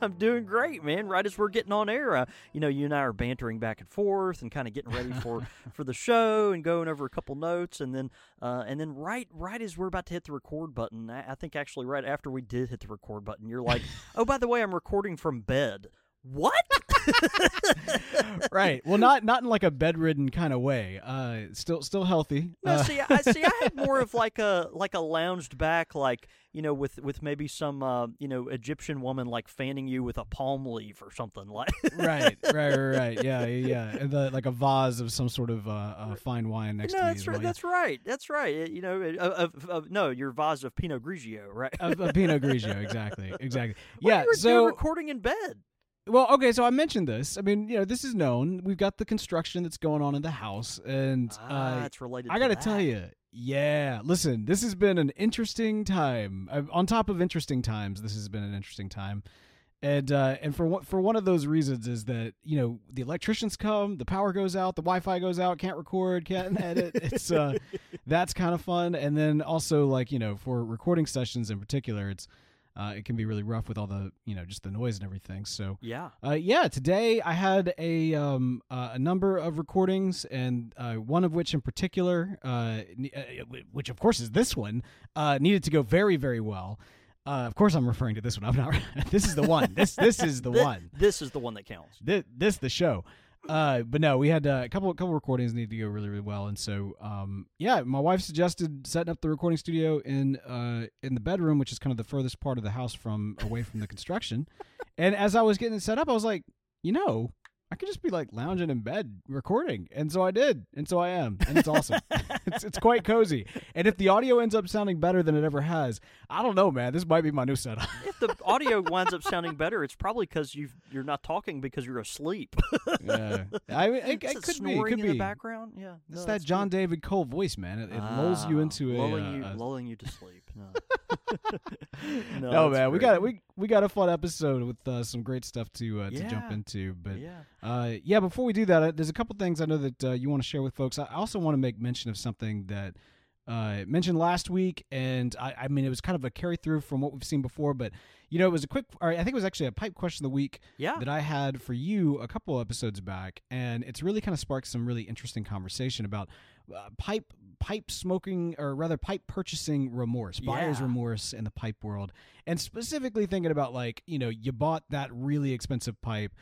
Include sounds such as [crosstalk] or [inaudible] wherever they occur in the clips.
[laughs] I'm doing great, man. Right as we're getting on air, uh, you know, you and I are bantering back and forth and kind of getting ready for [laughs] for the show and going over a couple notes, and then uh, and then right right as we're about to hit the record button, I, I think actually right after we did hit the record button, you're like, [laughs] oh, by the way, I'm recording from bed. What? right. Well, not not in like a bedridden kind of way. Uh, still still healthy. No, Uh, see, I see. I had more of like a like a lounged back, like you know, with with maybe some uh, you know Egyptian woman like fanning you with a palm leaf or something like. right, [laughs] right, right, right. Yeah, yeah. And the, like a vase of some sort of uh, uh, fine wine next no, to that's as right. well, yeah. That's right. That's right. It- you know, of, no, your vase of Pinot Grigio, right? Of, of Pinot Grigio, [laughs] exactly, exactly. What yeah. you so recording in bed. Well, okay, so I mentioned this. I mean, you know, this is known. We've got the construction that's going on in the house, and Ah, uh, it's related. I got to tell you, yeah. Listen, this has been an interesting time. Uh, on top of interesting times, this has been an interesting time, and uh, and for one, for one of those reasons is that you know the electricians come, the power goes out, the Wi-Fi goes out, can't record, can't edit. It's uh, [laughs] that's kind of fun, and then also like you know for recording sessions in particular, it's uh, it can be really rough with all the you know just the noise and everything. So Yeah. uh, yeah, today I had a um, uh, a number of recordings, and uh, one of which in particular, uh, uh, which of course is this one, uh, needed to go very very well. Uh, of course, I'm referring to this one. I'm not. [laughs] this is the one. This this is the [laughs] one. This is the one that counts. This this the show. Uh, but no, we had uh, a couple couple recordings needed to go really really well, and so um, yeah, my wife suggested setting up the recording studio in uh in the bedroom, which is kind of the furthest part of the house from away from the construction. and as I was getting it set up, I was like, you know, I could just be like lounging in bed recording, and so I did, and so I am, and it's awesome. [laughs] it's it's quite cozy, and if the audio ends up sounding better than it ever has, I don't know, man. This might be my new setup. [laughs] If the audio winds up sounding better, it's probably because you you're not talking because you're asleep. [laughs] yeah, I, it, it, it could be, it could in be. the background. Yeah, It's that John good. David Cole voice, man. It, it lulls you Ah, into a. lulling uh, you, a- lulling you to sleep. [laughs] [laughs] No, no, man, we great. got we we got a fun episode with uh, some great stuff to uh, to jump into. But yeah. uh, yeah, before we do that, uh, there's a couple things I know that uh, you want to share with folks. I also want to make mention of something that uh, mentioned last week, and I, I mean it was kind of a carry through from what we've seen before, but you know it was a quick. I think it was actually a pipe question of the week Yeah. that I had for you a couple episodes back, and it's really kind of sparked some really interesting conversation about uh, pipe pipe smoking, or rather pipe purchasing remorse, buyer's Yeah. remorse in the pipe world, and specifically thinking about like you know you bought that really expensive pipe.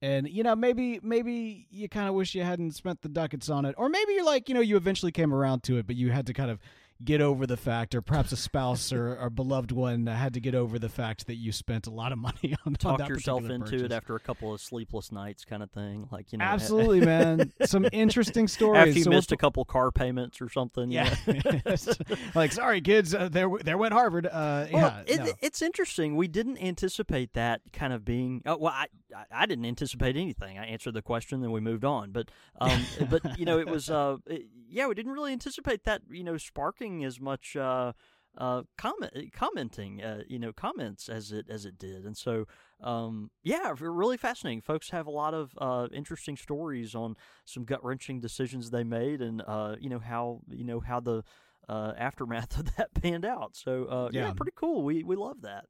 And you know maybe maybe you kind of wish you hadn't spent the ducats on it, or maybe you're like you know you eventually came around to it, but you had to kind of get over the fact, or perhaps a spouse or, or beloved one had to get over the fact that you spent a lot of money on, [laughs] on Talk that yourself into it after a couple of sleepless nights, kind of thing. Like you know, Absolutely, man. Some [laughs] interesting stories. After you So missed a couple car payments or something. you yeah, [laughs] like sorry, kids. Uh, there, there went Harvard. Uh, Well, yeah, it, no. it's interesting. We didn't anticipate that kind of being. Oh, well, I, I I didn't anticipate anything. I answered the question, then we moved on. But, um, but you know, it was. Uh, it- yeah, we didn't really anticipate that. You know, sparking as much. Uh, uh, comment, commenting, uh, you know, comments as it as it did, and so, um, yeah, really fascinating. Folks have a lot of uh, interesting stories on some gut wrenching decisions they made, and uh, you know how you know how the uh, aftermath [laughs] of that panned out. So uh, yeah. Yeah. pretty cool. We we love that.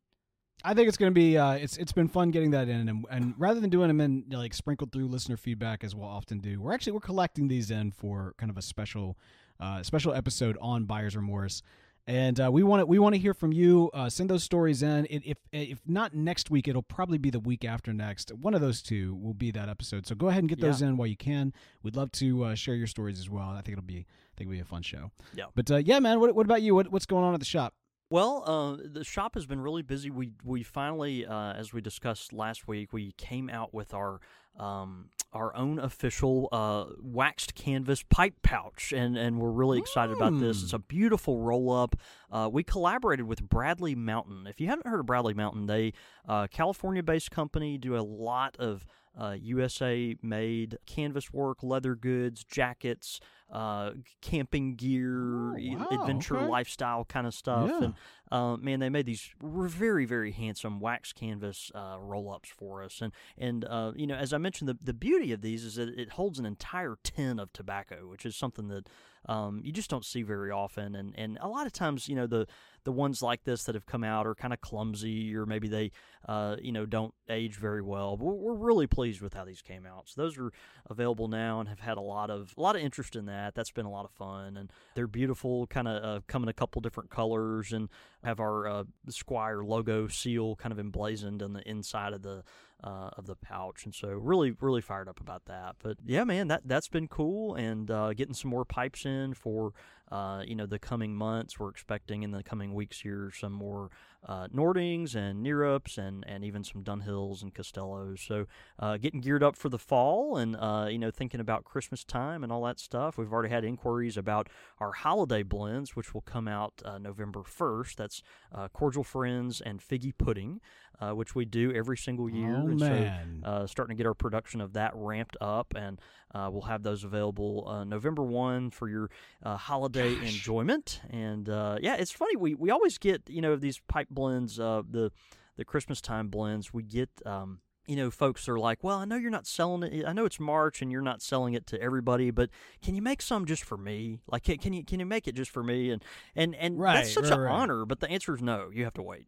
I think it's going to be. Uh, it's it's been fun getting that in, and, and rather than doing them in you know, like sprinkled through listener feedback as we'll often do, we're actually we're collecting these in for kind of a special uh, special episode on buyer's remorse. And uh, we want to we want to hear from you. Uh, send those stories in. It, if if not next week, it'll probably be the week after next. One of those two will be that episode. So go ahead and get those in while you can. We'd love to uh, share your stories as well. I think it'll be I think it'll be a fun show. Yeah. But uh, yeah, man. What what about you? What what's going on at the shop? Well, uh, the shop has been really busy. We we finally, uh, as we discussed last week, we came out with our um, our own official uh, waxed canvas pipe pouch, and, and we're really excited about this. Mm. It's a beautiful roll up. Uh, we collaborated with Bradley Mountain. If you haven't heard of Bradley Mountain, they uh, California based company do a lot of uh, USA made canvas work, leather goods, jackets, uh, camping gear, Oh, wow, adventure okay. lifestyle kind of stuff. Yeah. And uh, man, they made these very, very handsome wax canvas uh, roll ups for us. And and uh, you know, as I mentioned, the the beauty of these is that it holds an entire tin of tobacco, which is something that um, you just don't see very often. And and a lot of times, you know, the the ones like this that have come out are kind of clumsy, or maybe they, uh, you know, don't age very well. But we're, really pleased with how these came out. So those are available now and have had a lot of a lot of interest in that. That's been a lot of fun, and they're beautiful. Kind of uh, come in a couple different colors, and have our uh, Squire logo seal kind of emblazoned on the inside of the uh, of the pouch, and so really, really fired up about that. But yeah, man, that that's been cool, and uh, getting some more pipes in for uh, you know the coming months. We're expecting in the coming weeks here some more uh, Nordings and Neerups and and even some Dunhills and Castellos. So uh, getting geared up for the fall, and uh, you know thinking about Christmas time and all that stuff. We've already had inquiries about our holiday blends, which will come out uh, November first. That's uh, Cordial Friends and Figgy Pudding, uh, which we do every single year. Oh and man. so uh, starting to get our production of that ramped up, and uh, we'll have those available uh, November one for your uh, holiday Gosh. enjoyment. And uh, yeah, it's funny we we always get you know these pipe blends, uh, the the Christmas time blends. We get. Um, you know, folks are like, well, I know you're not selling it. I know it's March and you're not selling it to everybody, but can you make some just for me? Like, can, can you can you make it just for me? And and and Right, that's such right, an right. honor. But the answer is no. You have to wait.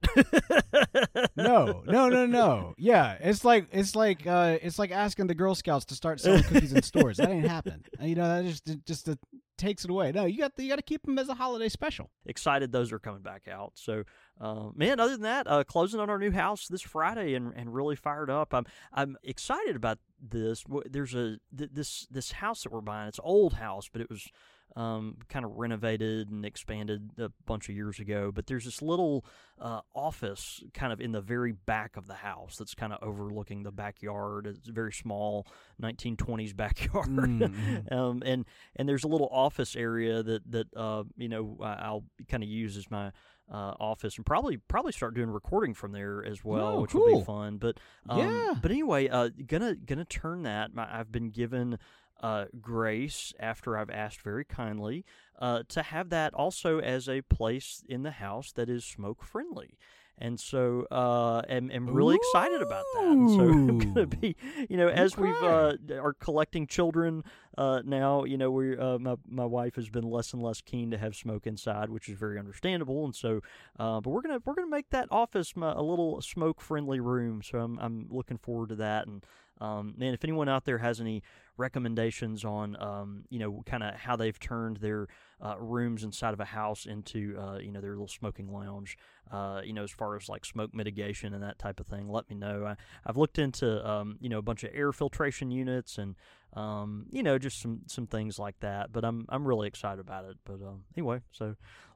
no, no, no, no. [laughs] Yeah, it's like it's like uh, it's like asking the Girl Scouts to start selling cookies in stores. That ain't happening. You know, that just just uh, takes it away. No, you got the, you got to keep them as a holiday special. excited those are coming back out. So, uh, man, other than that, uh, closing on our new house this Friday and, and really fired up. I'm I'm excited about this. There's a th- this this house that we're buying. It's an old house, but it was um, kind of renovated and expanded a bunch of years ago. But there's this little uh, office kind of in the very back of the house that's kind of overlooking the backyard. It's a very small 1920s backyard. Mhm. [laughs] um, and and there's a little office area that that uh, you know I'll kind of use as my uh, office and probably probably start doing recording from there as well, Oh, which will be fun. But um, Yeah. but anyway, uh, gonna gonna turn that. My, I've been given uh, grace after I've asked very kindly uh, to have that also as a place in the house that is smoke friendly. And so, uh, am, am really excited about that. And [laughs] so, I'm gonna be, you know, as we've uh, are collecting children uh, now, you know, we uh, my my wife has been less and less keen to have smoke inside, which is very understandable. And so, uh, but we're gonna we're gonna make that office my, a little smoke friendly room. So I'm I'm looking forward to that. And um, man, if anyone out there has any recommendations on, um, you know, kind of how they've turned their uh, rooms inside of a house into, uh, you know, their little smoking lounge, uh, you know, as far as like smoke mitigation and that type of thing, let me know. I, I've looked into, um, you know, a bunch of air filtration units and, um, you know, just some some things like that. But I'm I'm really excited about it. But um, anyway, so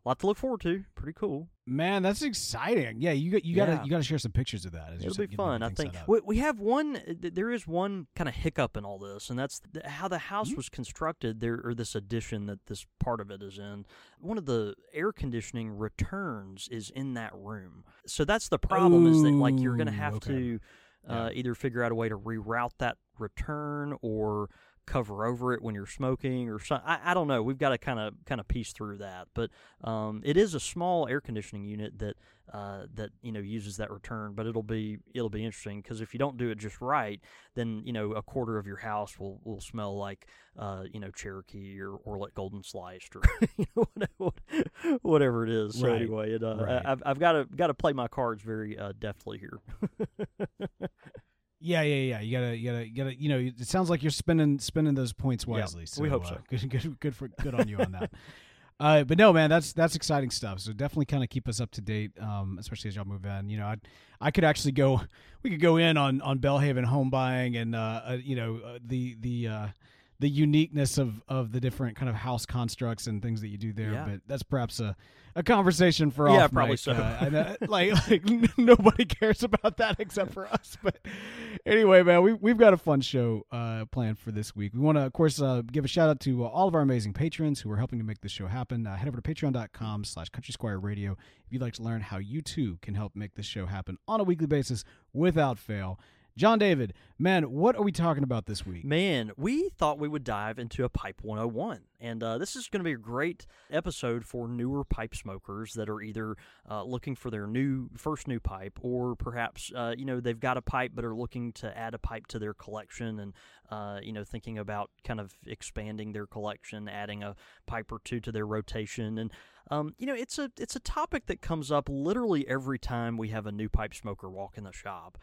lot to look forward to. Pretty cool. Man, that's exciting. Yeah, you got you got to you got to share some pictures of that. It'll be fun. I think we, we have one. There is one kind of hiccup in all this, and that's th- how the house Mhm. was constructed. There, or this addition that this part of it is in. One of the air conditioning returns is in that room, so that's the problem. is that like you're going to have okay. to uh, either figure out a way to reroute that return or cover over it when you're smoking or something. I, I don't know. We've got to kind of kind of piece through that, but um, it is a small air conditioning unit that uh, that you know uses that return. But it'll be it'll be interesting because if you don't do it just right, then you know a quarter of your house will, will smell like uh, you know Cherokee or Orlik Golden Sliced or [laughs] you know whatever, it is. So Right, anyway, it, uh, right. I, I've I've got to got to play my cards very uh, deftly here. [laughs] Yeah, yeah, yeah. You gotta, you gotta, you gotta. You know, it sounds like you're spending spending those points Yeah, wisely. so, we hope uh, so. Good, good, good for good on you on that. [laughs] Uh, but no, man, that's that's exciting stuff. So definitely kind of keep us up to date, um, especially as y'all move in. You know, I I could actually go, we could go in on on Belhaven home buying and uh, uh you know uh, the the uh, the uniqueness of of the different kind of house constructs and things that you do there. Yeah. But that's perhaps a a conversation for all. Yeah, off probably so. Uh, uh, [laughs] like like [laughs] nobody cares about that except for us. But anyway, man, we we've got a fun show uh, planned for this week. We want to, of course, uh, give a shout out to uh, all of our amazing patrons who are helping to make this show happen. Uh, head over to patreon.com slash country squire radio if you'd like to learn how you too can help make this show happen on a weekly basis without fail. John David, man, what are we talking about this week? Man, we thought we would dive into a Pipe 101. And uh, this is going to be a great episode for newer pipe smokers that are either uh, looking for their new first new pipe or perhaps, uh, you know, they've got a pipe but are looking to add a pipe to their collection and, uh, you know, thinking about kind of expanding their collection, adding a pipe or two to their rotation. And um, you know, it's a it's a topic that comes up literally every time we have a new pipe smoker walk in the shop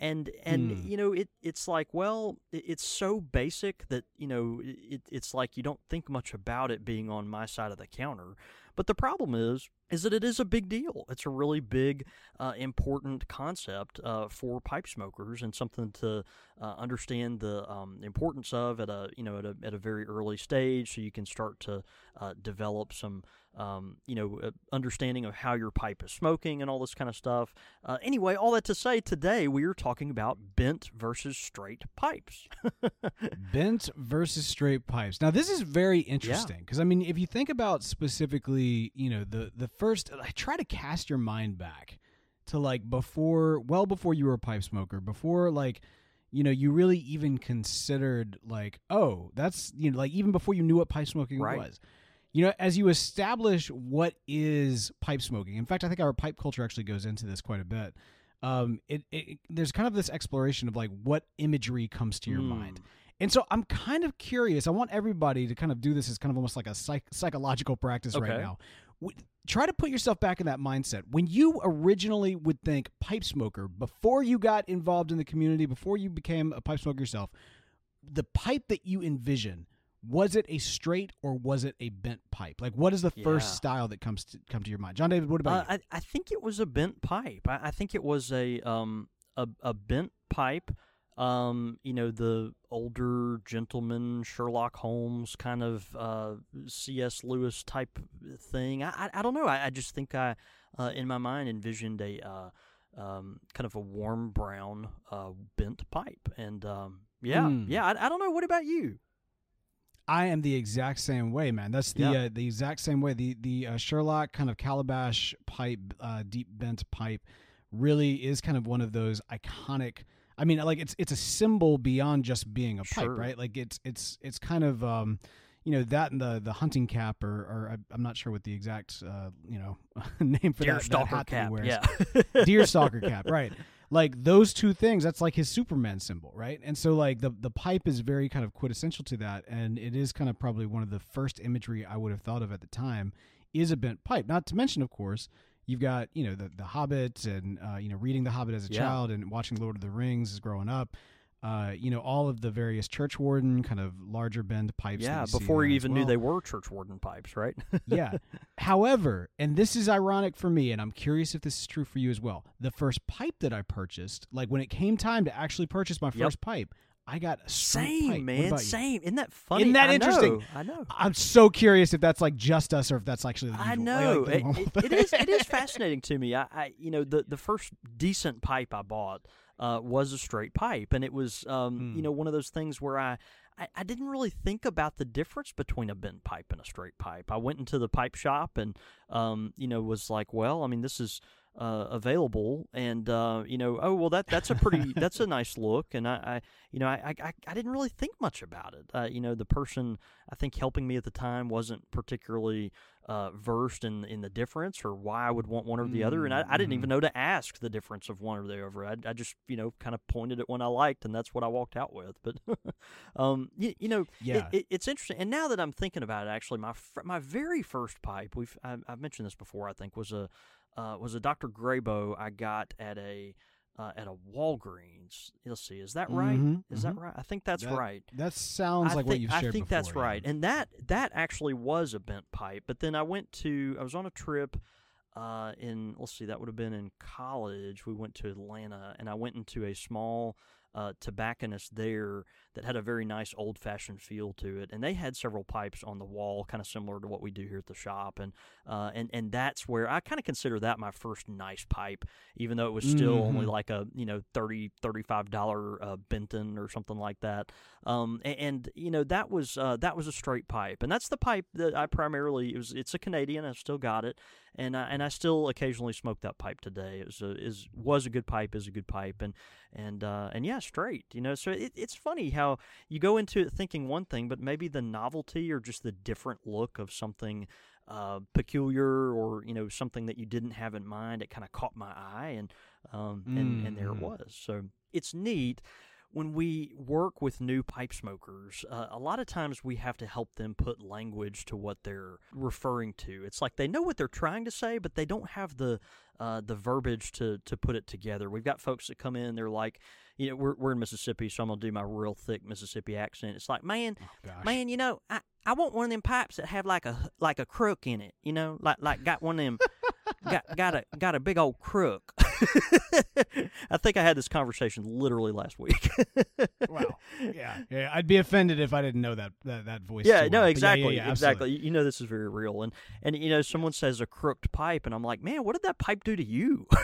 and and Hmm. you know it it's like well it, it's so basic that you know it, it's like you don't think much about it being on my side of the counter but the problem is is that it is a big deal it's a really big uh, important concept uh, for pipe smokers and something to uh, understand the um, importance of at a you know at a, at a very early stage so you can start to uh, develop some um, you know uh, understanding of how your pipe is smoking and all this kind of stuff uh, anyway, all that to say, today we are talking about bent versus straight pipes. [laughs] Bent versus straight pipes. Now this is very interesting because I mean, if you think about specifically, you know, the the first, I try to cast your mind back to like before, well before you were a pipe smoker, before like, you know, you really even considered like, oh, that's you know, like even before you knew what pipe smoking Right. was. You know, as you establish what is pipe smoking. In fact, I think our pipe culture actually goes into this quite a bit. Um, it, it there's kind of this exploration of like what imagery comes to your Mm. mind. And so I'm kind of curious. I want everybody to kind of do this as kind of almost like a psych- psychological practice right now. W- Try to put yourself back in that mindset. When you originally would think pipe smoker, before you got involved in the community, before you became a pipe smoker yourself, the pipe that you envision, was it a straight or was it a bent pipe? Like, what is the first style that comes to come to your mind? John David, what about Uh, you? I, I think it was a bent pipe. I, I think it was a um a, a bent pipe. Um, you know, the older gentleman Sherlock Holmes kind of uh, C.S. Lewis type thing. I I, I don't know. I, I just think I uh, in my mind envisioned a uh, um, kind of a warm brown uh, bent pipe, and um, yeah, Mm. yeah. I, I don't know. What about you? I am the exact same way, man. That's the Yeah. uh, the exact same way. The the uh, Sherlock kind of calabash pipe, uh, deep bent pipe, really is kind of one of those iconic. I mean, like it's it's a symbol beyond just being a Sure. pipe, right? Like it's it's it's kind of um, you know that and the the hunting cap, or or I'm not sure what the exact uh, you know [laughs] name for Deer that, that stalker hat that he cap. wears Yeah. [laughs] deer stalker cap right like those two things that's like his superman symbol right and so like the the pipe is very kind of quintessential to that and it is kind of probably one of the first imagery i would have thought of at the time is a bent pipe not to mention of course you've got you know the the hobbit and uh, you know reading the hobbit as a Yeah. child and watching lord of the rings as growing up uh, you know all of the various church warden kind of larger bend pipes yeah, before you even knew they were church warden pipes, right? [laughs] yeah. However, and this is ironic for me, and I'm curious if this is true for you as well. The first pipe that I purchased, like when it came time to actually purchase my Yep. first pipe, I got a Same, pipe. Man. Same. Isn't that funny? Isn't that I interesting? know, I know. I'm so curious if that's like just us or if that's actually the I know. like, the It- it- [laughs] it is. It is fascinating to me. I, I, you know, the the first decent pipe I bought uh, was a straight pipe, and it was, um, Hmm. you know, one of those things where I, I, I didn't really think about the difference between a bent pipe and a straight pipe. I went into the pipe shop and, um, you know, was like, well, I mean, this is. Uh, available and uh, you know oh well that that's a pretty [laughs] that's a nice look and I, I you know I, I I didn't really think much about it uh, you know the person I think helping me at the time wasn't particularly uh, versed in in the difference or why I would want one or the other, and I, I didn't Mm, even know to ask the difference of one or the other. I, I just you know kind of pointed at one I liked, and that's what I walked out with. But [laughs] um, you, you know, Yeah. it, it's interesting. And now that I'm thinking about it, actually, my fir- my very first pipe we've I, I've mentioned this before. I think was a uh, was a Dr. Grabow I got at a uh, at a Walgreens. Let's see, is that right? Mhm, Is that right? I think that's That- right. That sounds I like think, what you've shared. I think before. that's yeah. right, and that that actually was a bent pipe. But then I went to I was on a trip uh, in let's see that would have been in college. We went to Atlanta, and I went into a small uh, tobacconist there that had a very nice old fashioned feel to it, and they had several pipes on the wall, kind of similar to what we do here at the shop, and uh, and and that's where I kind of consider that my first nice pipe, even though it was still only Mhm. like a you know 30 35 dollar uh, Benton or something like that, um, and, and you know that was uh, that was a straight pipe, and that's the pipe that I primarily it was. It's a Canadian, I still got it, and I, and I still occasionally smoke that pipe today. It was a, is was a good pipe, is a good pipe, and and uh, and yeah, straight. You know, so it, it's funny how you go into it thinking one thing, but maybe the novelty or just the different look of something uh, peculiar or you know something that you didn't have in mind, it kind of caught my eye, and um, and and there it Mhm. was. So it's neat when we work with new pipe smokers, uh, a lot of times we have to help them put language to what they're referring to. It's like they know what they're trying to say, but they don't have the uh, the verbiage to to put it together. We've got folks that come in, they're like, you know, we're we're in Mississippi, so I'm gonna do my real thick Mississippi accent. It's like, man, Oh, man, you know, I, I want one of them pipes that have like a like a crook in it. You know, like like got one of them got got a got a big old crook. [laughs] I think I had this conversation literally last week. [laughs] wow. Yeah. yeah. I'd be offended if I didn't know that that, that voice. Yeah, too no, well. But yeah, exactly, yeah, yeah, exactly. You- You know this is very real, and and you know someone says a crooked pipe, and I'm like, man, what did that pipe do to you? [laughs]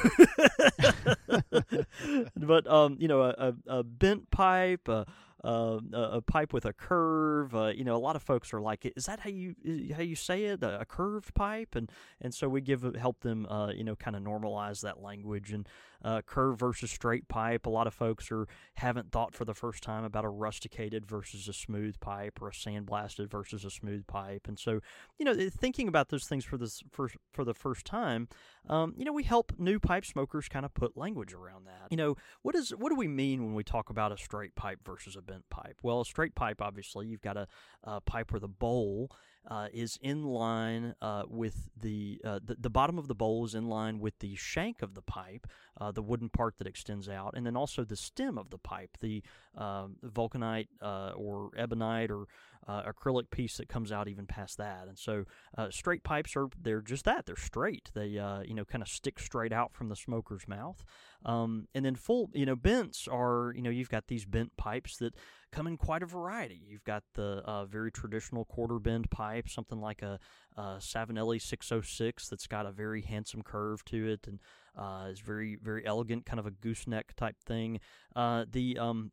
but um, you know, a, a, a bent pipe, a, a, a pipe with a curve. Uh, you know, a lot of folks are like, is that how you how you say it? A, a curved pipe, and and so we give help them, uh, you know, kind of normalize that language and uh, curve versus straight pipe. A lot of folks are haven't thought for the first time about a rusticated versus a smooth pipe or a sandblasted versus a smooth pipe, and so you know, thinking about those things for this for for the first time, um, you know, we help new pipe smokers kind of put language around that. You know, what is what do we mean when we talk about a straight pipe versus a bent pipe? Well, a straight pipe, obviously, you've got a, a pipe where the bowl uh, is in line uh, with the, uh, the the bottom of the bowl is in line with the shank of the pipe, uh, the wooden part that extends out, and then also the stem of the pipe, the um, vulcanite uh, or ebonite or uh, acrylic piece that comes out even past that. And so uh, straight pipes are they're just that they're straight. They uh, you know kind of stick straight out from the smoker's mouth. Um, and then full you know bents are you know you've got these bent pipes that come in quite a variety. You've got the uh, very traditional quarter bend pipe, something like a, a Savinelli 606 that's got a very handsome curve to it and uh, is very very elegant, kind of a gooseneck type thing. Uh, the um,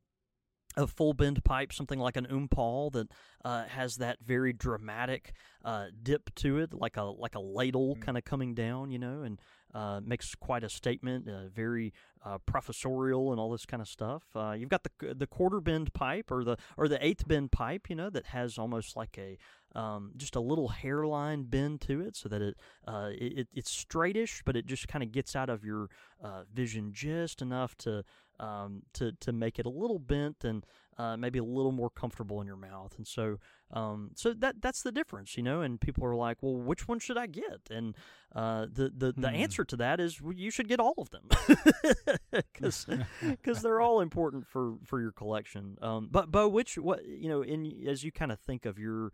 a full bend pipe, something like an Oom Paul that uh, has that very dramatic uh, dip to it, like a like a ladle kind of coming down, you know, and uh, makes quite a statement. Uh, very uh, professorial and all this kind of stuff. Uh, you've got the the quarter bend pipe or the or the eighth bend pipe, you know, that has almost like a um, just a little hairline bend to it, so that it, uh, it it's straightish, but it just kind of gets out of your uh, vision just enough to um, to to make it a little bent and uh, maybe a little more comfortable in your mouth. And so um, so that that's the difference, you know. And people are like, well, which one should I get? And uh, the the the Hmm. answer to that is well, you should get all of them [laughs] [laughs] because they're all important for for your collection. Um, but Bo, which what you know, in as you kind of think of your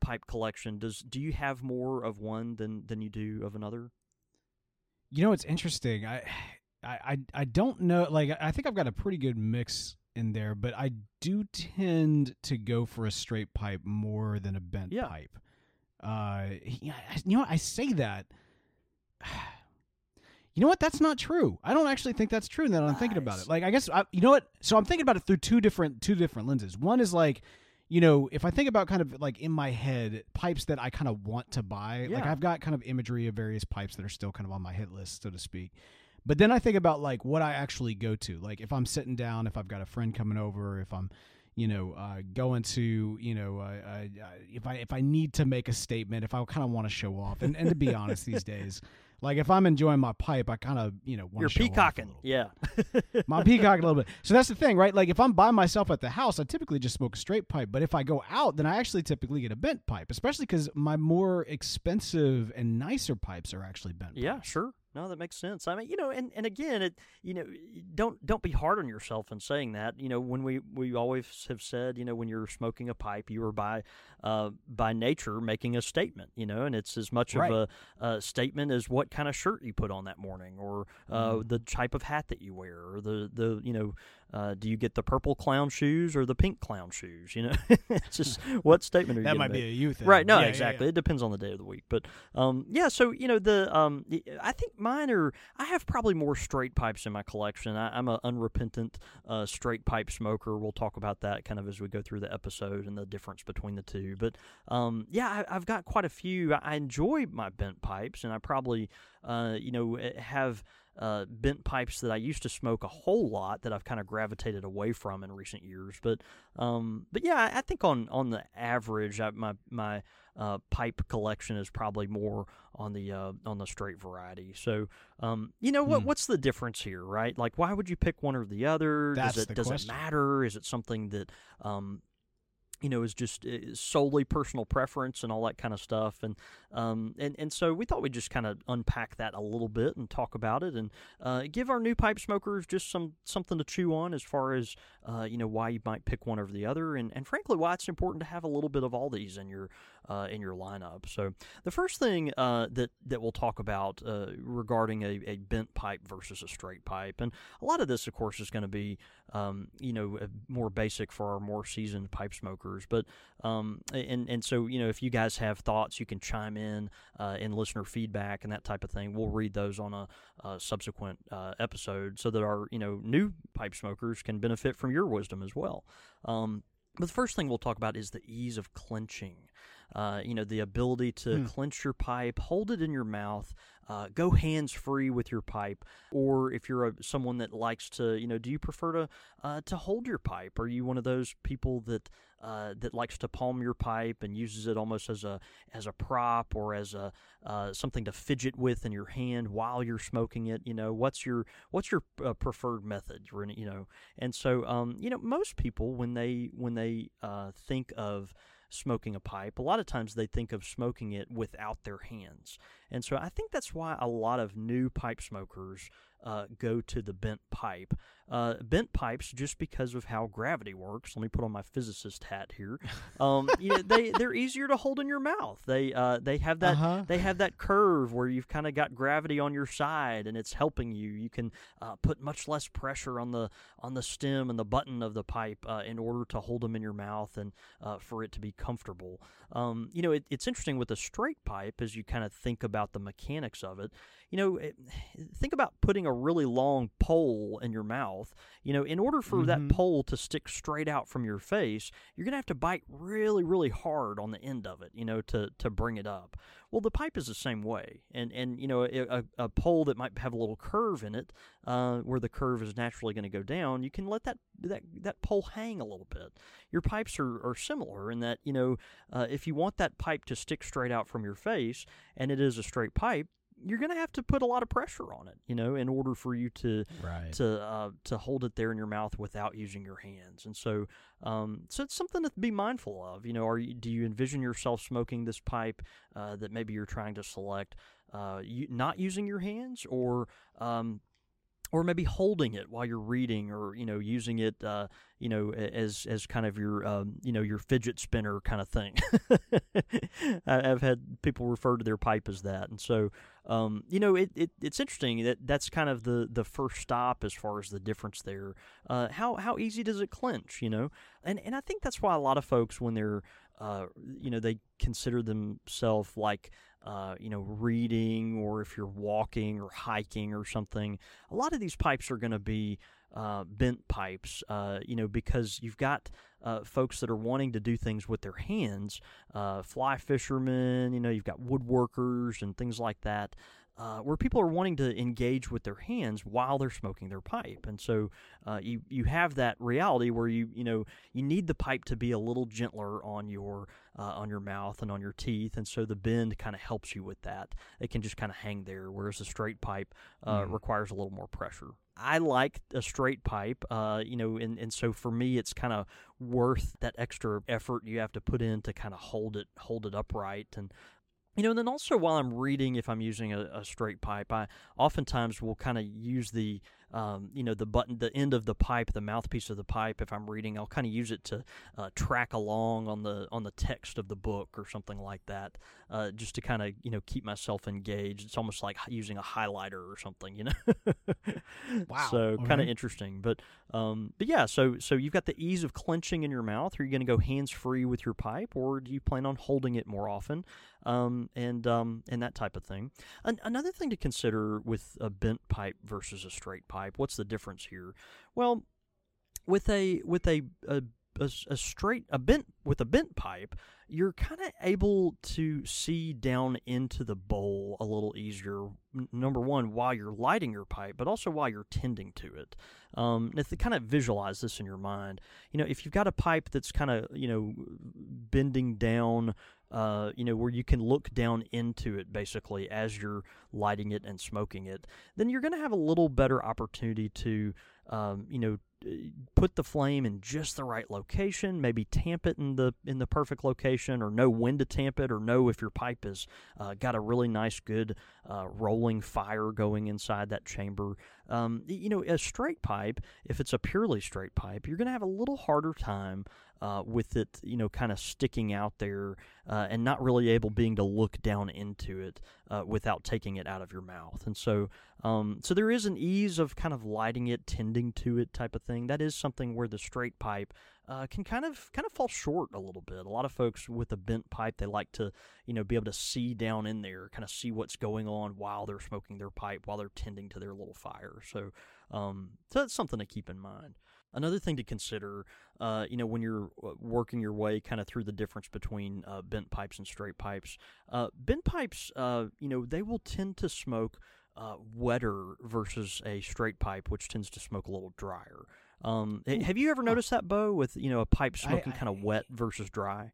pipe collection, does do you have more of one than than you do of another? You know, it's interesting. I, I, I, I don't know. Like, I think I've got a pretty good mix in there, but I do tend to go for a straight pipe more than a bent Yeah. pipe. Uh, yeah, you know, what? I say that. [sighs] You know what? That's not true. I don't actually think that's true. Now that I'm thinking about it, like I guess I, you know what. So I'm thinking about it through two different two different lenses. One is like, you know, if I think about kind of like in my head pipes that I kind of want to buy, like I've got kind of imagery of various pipes that are still kind of on my hit list, so to speak. But then I think about like what I actually go to. Like if I'm sitting down, if I've got a friend coming over, if I'm, you know, uh, going to, you know, uh, uh, uh, if I if I need to make a statement, if I kind of want to show off, and, and to be honest, these days, like if I'm enjoying my pipe, I kind of, you know, want You're to show peacocking, yeah. my peacock a little bit. So that's the thing, right? Like if I'm by myself at the house, I typically just smoke a straight pipe. But if I go out, then I actually typically get a bent pipe, especially because my more expensive and nicer pipes are actually bent. Yeah, pipes. sure. No, that makes sense. I mean, you know, and, and again, it you know, don't don't be hard on yourself in saying that. You know, when we, we always have said, you know, when you're smoking a pipe, you are by uh, by nature making a statement. You know, and it's as much Right. of a, a statement as what kind of shirt you put on that morning, or uh, Mhm. the type of hat that you wear, or the the you know uh, do you get the purple clown shoes or the pink clown shoes? You know, [laughs] it's just [laughs] what statement are you that might make? be a you thing. Right. No, Yeah, yeah, exactly. yeah. It depends on the day of the week. But um, yeah. So you know the um, I think mine are. I have probably more straight pipes in my collection. I, I'm an unrepentant uh, straight pipe smoker. We'll talk about that kind of as we go through the episode and the difference between the two. But um, yeah, I, I've got quite a few. I, enjoy my bent pipes, and I probably uh, you know eh, have uh, bent pipes that I used to smoke a whole lot that I've kind of gravitated away from in recent years. But um, but yeah, I I think on on the average, I, my my uh, pipe collection is probably more on the uh, on the straight variety. So um, you know what Hmm. what's the difference here, right? Like, why would you pick one or the other? That's does it does question. it matter? Is it something that um, you know, is just uh, solely personal preference and all that kind of stuff. And um, and and so we thought we'd just kind of unpack that a little bit and talk about it and uh, give our new pipe smokers just some something to chew on as far as uh, you know why you might pick one over the other, and and frankly why it's important to have a little bit of all these in your uh, in your lineup. So the first thing uh, that that we'll talk about uh, regarding a, a bent pipe versus a straight pipe, and a lot of this, of course, is going to be um, you know uh, more basic for our more seasoned pipe smokers. But um, and and so you know if you guys have thoughts, you can chime in uh, in listener feedback and that type of thing. We'll read those on a, a subsequent uh, episode so that our you know new pipe smokers can benefit from your wisdom as well. Um, but the first thing we'll talk about is the ease of clenching. Uh, you know, the ability to Hmm. clench your pipe, hold it in your mouth, uh, go hands free with your pipe. Or if you're a, someone that likes to, you know, do you prefer to uh, to hold your pipe? Are you one of those people that uh, that likes to palm your pipe and uses it almost as a as a prop or as a uh, something to fidget with in your hand while you're smoking it? You know, what's your what's your uh, preferred method? You know, and so um, you know, most people when they when they uh, think of smoking a pipe, a lot of times they think of smoking it without their hands. And so I think that's why a lot of new pipe smokers uh, go to the bent pipe. Uh, bent pipes, just because of how gravity works. Let me put on my physicist hat here. Um, you know, they [laughs] they're easier to hold in your mouth. They uh, they have that Uh-huh. they have that curve where you've kind of got gravity on your side and it's helping you. You can uh, put much less pressure on the on the stem and the button of the pipe uh, in order to hold them in your mouth and uh, for it to be comfortable. Um, you know, it, it's interesting with a straight pipe as you kind of think about the mechanics of it. You know, it, think about putting a really long pole in your mouth. You know, in order for that Mhm. pole to stick straight out from your face, you're gonna have to bite really, really hard on the end of it. You know, to to bring it up. Well, the pipe is the same way, and and you know, a, a, a pole that might have a little curve in it, uh, where the curve is naturally going to go down, you can let that that that pole hang a little bit. Your pipes are, are similar in that you know, uh, if you want that pipe to stick straight out from your face, and it is a straight pipe. You're going to have to put a lot of pressure on it, you know, in order for you to Right. to uh, to hold it there in your mouth without using your hands. And so, um, so it's something to be mindful of. You know, are you, do you envision yourself smoking this pipe uh, that maybe you're trying to select, uh, you, not using your hands, or um, or maybe holding it while you're reading, or you know, using it, uh, you know, as as kind of your um, you know your fidget spinner kind of thing. [laughs] I've had people refer to their pipe as that, and so um, you know, it, it it's interesting that that's kind of the the first stop as far as the difference there. Uh, how how easy does it clench? You know, and and I think that's why a lot of folks when they're uh, you know they consider themselves like uh, you know reading or if you're walking or hiking or something. A lot of these pipes are going to be uh, bent pipes, uh, you know, because you've got uh, folks that are wanting to do things with their hands, fly fishermen, you know, you've got woodworkers and things like that. Uh, where people are wanting to engage with their hands while they're smoking their pipe, and so uh, you you have that reality where you you know you need the pipe to be a little gentler on your uh, on your mouth and on your teeth, and so the bend kind of helps you with that. It can just kind of hang there, whereas a straight pipe uh, Mm. requires a little more pressure. I like a straight pipe, uh, you know, and, and so for me, it's kind of worth that extra effort you have to put in to kind of hold it hold it upright and you know, and then also while I'm reading, if I'm using a, a straight pipe, I oftentimes will kind of use the um, you know, the button, the end of the pipe, the mouthpiece of the pipe. If I'm reading, I'll kind of use it to uh, track along on the on the text of the book or something like that, uh, just to kind of you know keep myself engaged. It's almost like using a highlighter or something, you know. [laughs] Wow. So kind of interesting, but um, but yeah. So so you've got the ease of clenching in your mouth. Are you going to go hands free with your pipe, or do you plan on holding it more often, um, and um, and that type of thing? An- another thing to consider with a bent pipe versus a straight pipe. What's the difference here? Well, with a with a a, a, a straight a bent with a bent pipe, you're kind of able to see down into the bowl a little easier. Number one, while you're lighting your pipe, but also while you're tending to it. Um, if you kind of visualize this in your mind, you know, if you've got a pipe that's kind of you know bending down. Uh, you know, where you can look down into it basically as you're lighting it and smoking it, then you're going to have a little better opportunity to, um, you know, put the flame in just the right location, maybe tamp it in the in the perfect location, or know when to tamp it, or know if your pipe has uh, got a really nice, good uh, rolling fire going inside that chamber. Um, you know, a straight pipe, if it's a purely straight pipe, you're going to have a little harder time uh, with it, you know, kind of sticking out there uh, and not really able being to look down into it uh, without taking it out of your mouth. And so, um, so there is an ease of kind of lighting it, tending to it type of thing. That is something where the straight pipe uh, can kind of kind of fall short a little bit. A lot of folks with a bent pipe, they like to, you know, be able to see down in there, kind of see what's going on while they're smoking their pipe, while they're tending to their little fire. So, um, so that's something to keep in mind. Another thing to consider, uh, you know, when you're uh, working your way kind of through the difference between uh, bent pipes and straight pipes, uh, bent pipes, uh, you know, they will tend to smoke uh, wetter versus a straight pipe, which tends to smoke a little drier. Um, have you ever noticed that, Bo, with you know a pipe smoking kind of wet versus dry?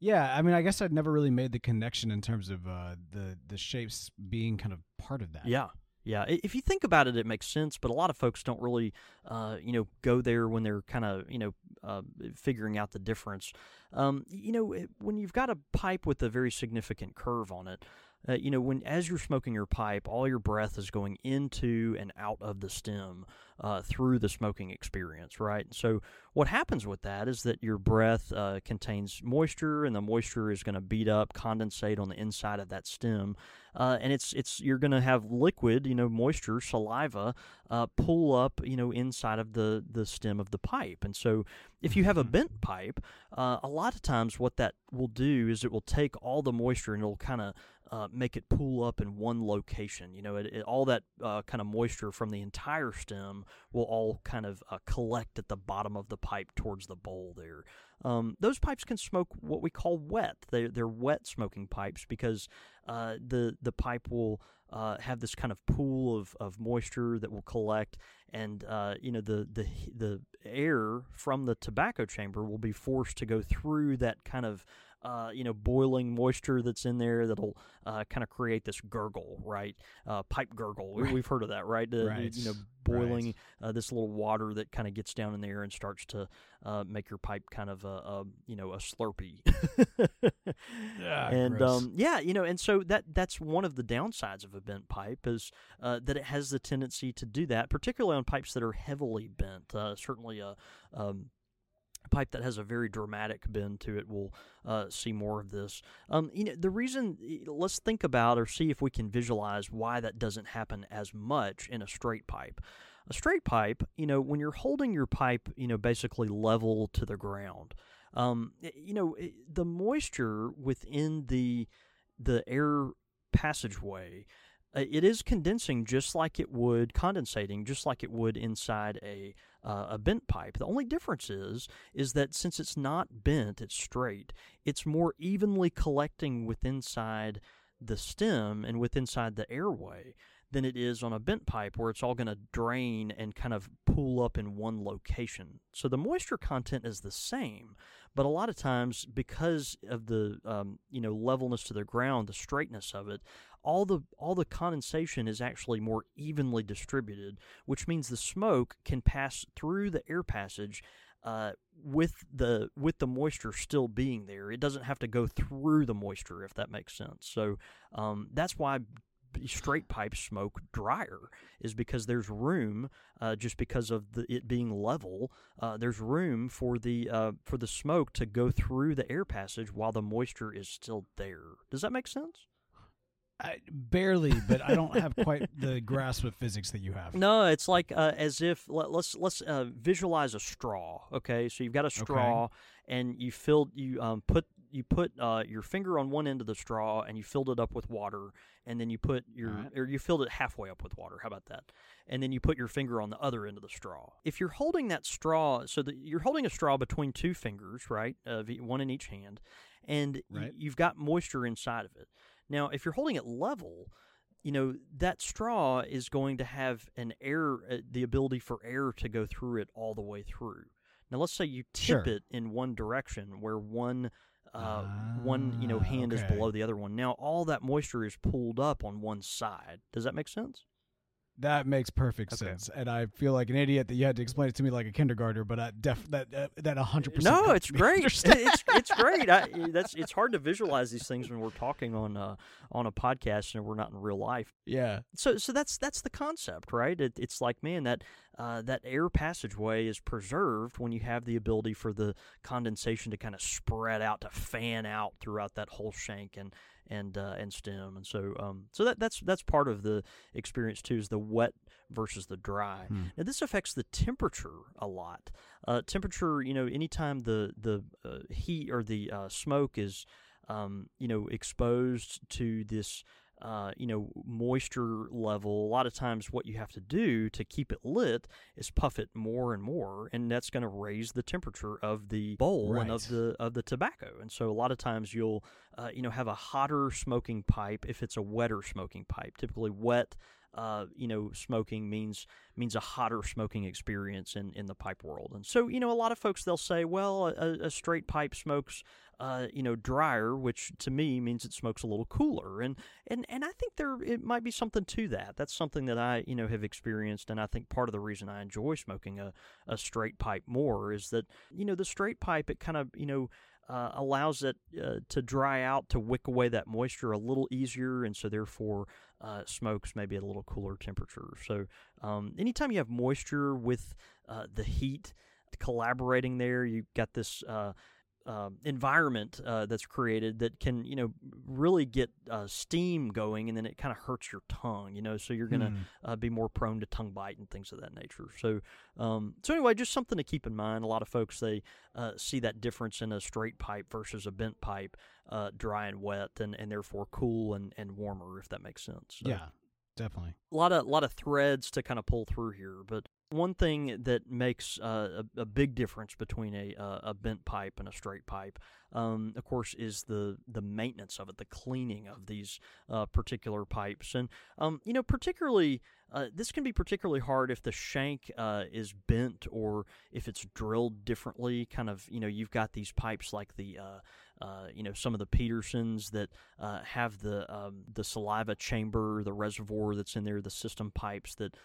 Yeah, I mean, I guess I'd never really made the connection in terms of uh, the the shapes being kind of part of that. Yeah. Yeah, if you think about it, it makes sense. But a lot of folks don't really, uh, you know, go there when they're kind of, you know, uh, figuring out the difference. Um, you know, when you've got a pipe with a very significant curve on it, uh, you know, when as you're smoking your pipe, all your breath is going into and out of the stem uh, through the smoking experience, right? So what happens with that is that your breath uh, contains moisture, and the moisture is going to beat up, condensate on the inside of that stem, uh, and it's it's you're going to have liquid, you know, moisture, saliva, uh, pull up, you know, inside of the the stem of the pipe, and so if you have a bent pipe, uh, a lot of times what that will do is it will take all the moisture and it'll kind of uh, make it pool up in one location. You know, it, it, all that uh, kind of moisture from the entire stem will all kind of uh, collect at the bottom of the pipe towards the bowl there. Um, those pipes can smoke what we call wet. They're, they're wet smoking pipes because uh, the the pipe will uh, have this kind of pool of, of moisture that will collect, and uh, you know the the the air from the tobacco chamber will be forced to go through that kind of uh, you know, boiling moisture that's in there that'll uh, kind of create this gurgle, right? Uh, pipe gurgle. Right. We've heard of that, right? The- Right. You know, boiling uh, this little water that kind of gets down in there and starts to uh, make your pipe kind of a, a you know a slurpee. Ah, [laughs] and um, yeah, you know, and so that that's one of the downsides of a bent pipe is uh, that it has the tendency to do that, particularly on pipes that are heavily bent. Uh, certainly, a um, pipe that has a very dramatic bend to it will uh, see more of this. Um, you know, the reason. Let's think about or see if we can visualize why that doesn't happen as much in a straight pipe. A straight pipe, you know, when you're holding your pipe, you know, basically level to the ground, um, you know, the moisture within the the air passageway, it is condensing just like it would, condensating just like it would inside a uh, a bent pipe. The only difference is is that since it's not bent, it's straight. It's more evenly collecting with inside the stem and with inside the airway than it is on a bent pipe where it's all going to drain and kind of pool up in one location. So the moisture content is the same, but a lot of times because of the um, you know levelness to the ground, the straightness of it, all the all the condensation is actually more evenly distributed, which means the smoke can pass through the air passage uh, with the with the moisture still being there. It doesn't have to go through the moisture, if that makes sense. So um, that's why straight pipe smoke drier is because there's room uh, just because of the, it being level. Uh, there's room for the uh, for the smoke to go through the air passage while the moisture is still there. Does that make sense? I, barely, but I don't have quite the [laughs] grasp of physics that you have. No, it's like uh, as if let, us let's uh, visualize a straw. Okay, so you've got a straw, and you filled you um, put you put uh, your finger on one end of the straw, and you filled it up with water, and then you put your Alright. or you filled it halfway up with water. How about that? And then you put your finger on the other end of the straw. If you're holding that straw, so that you're holding a straw between two fingers, right, uh, one in each hand, and y- you've got moisture inside of it. Now, if you're holding it level, you know that straw is going to have an air, uh, the ability for air to go through it all the way through. Now, let's say you tip Sure. it in one direction, where one uh, one you know Ah, hand is below the other one. Now, all that moisture is pulled up on one side. Does that make sense? That makes perfect Okay. sense, and I feel like an idiot that you had to explain it to me like a kindergartner. But I def that uh, that hundred percent. No, it's great. it's it's great. I, that's it's hard to visualize these things when we're talking on uh, on a podcast and we're not in real life. yeah, so so that's that's the concept, right? It, it's like man that uh, that air passageway is preserved when you have the ability for the condensation to kind of spread out to fan out throughout that whole shank and and uh, and stem, and so um so that that's that's part of the experience too is the wet versus the dry. Hmm. Now this affects the temperature a lot. Uh, temperature, you know, anytime the the uh, heat or the uh, smoke is um, you know exposed to this uh, you know, moisture level, a lot of times what you have to do to keep it lit is puff it more and more, and that's going to raise the temperature of the bowl and of the of the tobacco. And so a lot of times you'll, uh, you know, have a hotter smoking pipe if it's a wetter smoking pipe. Typically, wet. Uh, you know, smoking means means a hotter smoking experience in, in the pipe world, and so you know, a lot of folks they'll say, well, a, a straight pipe smokes uh, you know, drier, which to me means it smokes a little cooler. And and and I think there it might be something to that. That's something that I you know have experienced, and I think part of the reason I enjoy smoking a a straight pipe more is that you know the straight pipe it kind of you know. Uh, allows it uh, to dry out to wick away that moisture a little easier, and so therefore uh, smokes maybe at a little cooler temperature. So um, anytime you have moisture with uh, the heat collaborating there, you've got this uh, um, environment uh, that's created that can you know really get uh, steam going and then it kind of hurts your tongue you know so you're gonna Hmm. uh, be more prone to tongue bite and things of that nature so um, so anyway just something to keep in mind a lot of folks they uh, see that difference in a straight pipe versus a bent pipe uh, dry and wet and, and therefore cool and, and warmer if that makes sense So- yeah, definitely. a lot of a lot of threads to kind of pull through here, but one thing that makes uh, a, a big difference between a uh, a bent pipe and a straight pipe, um, of course, is the the maintenance of it, the cleaning of these uh, particular pipes, and um, you know, particularly. Uh, this can be particularly hard if the shank uh, is bent or if it's drilled differently. Kind of, you know, you've got these pipes like the, uh, you know, some of the Petersons that have the um, the saliva chamber, the reservoir that's in there, the system pipes that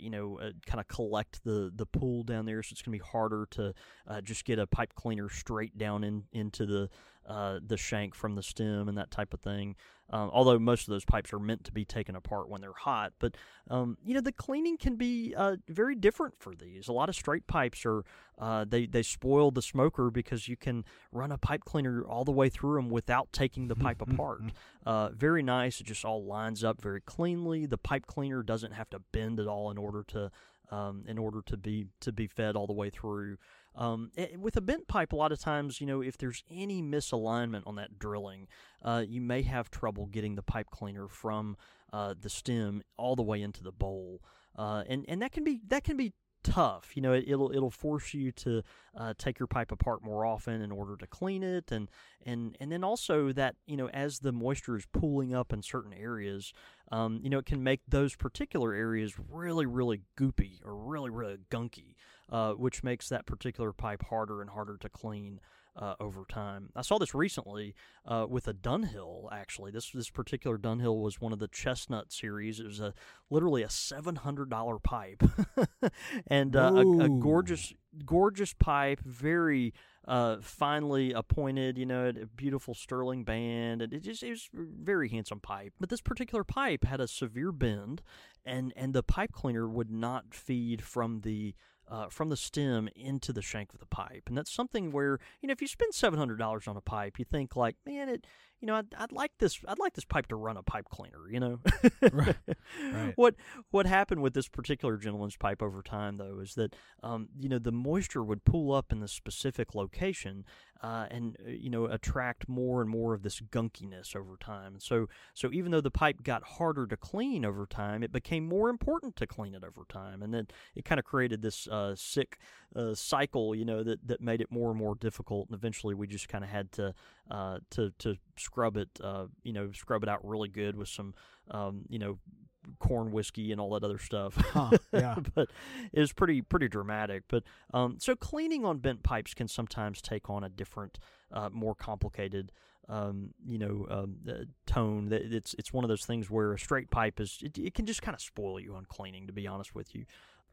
you know kind of collect the the pool down there. So it's going to be harder to uh, just get a pipe cleaner straight down in into the uh, the shank from the stem and that type of thing. Um, although most of those pipes are meant to be taken apart when they're hot, but um, you know the cleaning can be uh, very different for these. A lot of straight pipes are uh, they they spoil the smoker because you can run a pipe cleaner all the way through them without taking the pipe apart. [laughs] Uh, very nice. It just all lines up very cleanly. The pipe cleaner doesn't have to bend at all in order to um, in order to be to be fed all the way through. Um, with a bent pipe, a lot of times, you know, if there's any misalignment on that drilling, uh, you may have trouble getting the pipe cleaner from uh, the stem all the way into the bowl, uh, and and that can be that can be tough. You know, it, it'll it'll force you to uh, take your pipe apart more often in order to clean it, and and and then also that you know as the moisture is pooling up in certain areas, um, you know, it can make those particular areas really really goopy or really really gunky, uh, which makes that particular pipe harder and harder to clean. Uh, over time, I saw this recently uh, with a Dunhill. Actually, this this particular Dunhill was one of the Chestnut series. It was a literally a seven hundred dollar pipe, [laughs] and uh, a, a gorgeous gorgeous pipe, very uh, finely appointed, you know, a beautiful sterling band, and it just it was a very handsome pipe. But this particular pipe had a severe bend, and and the pipe cleaner would not feed from the uh, from the stem into the shank of the pipe, and that's something where you know if you spend seven hundred dollars on a pipe, you think like, man, it you know, I'd, I'd like this. I'd like this pipe to run a pipe cleaner. You know, right. right. [laughs] What what happened with this particular gentleman's pipe over time, though, is that um, you know the moisture would pool up in the specific location, uh, and uh, you know attract more and more of this gunkiness over time. So so even though the pipe got harder to clean over time, it became more important to clean it over time, and then it kind of created this uh, sick uh, cycle, you know, that that made it more and more difficult. And eventually, we just kind of had to uh, to to scrub it, uh, you know, scrub it out really good with some, um, you know, corn whiskey and all that other stuff. Huh, [laughs] yeah. but it was pretty pretty dramatic. But um, so cleaning on bent pipes can sometimes take on a different, uh, more complicated. Um, you know, um, tone. That it's it's one of those things where a straight pipe is it, it can just kind of spoil you on cleaning. To be honest with you,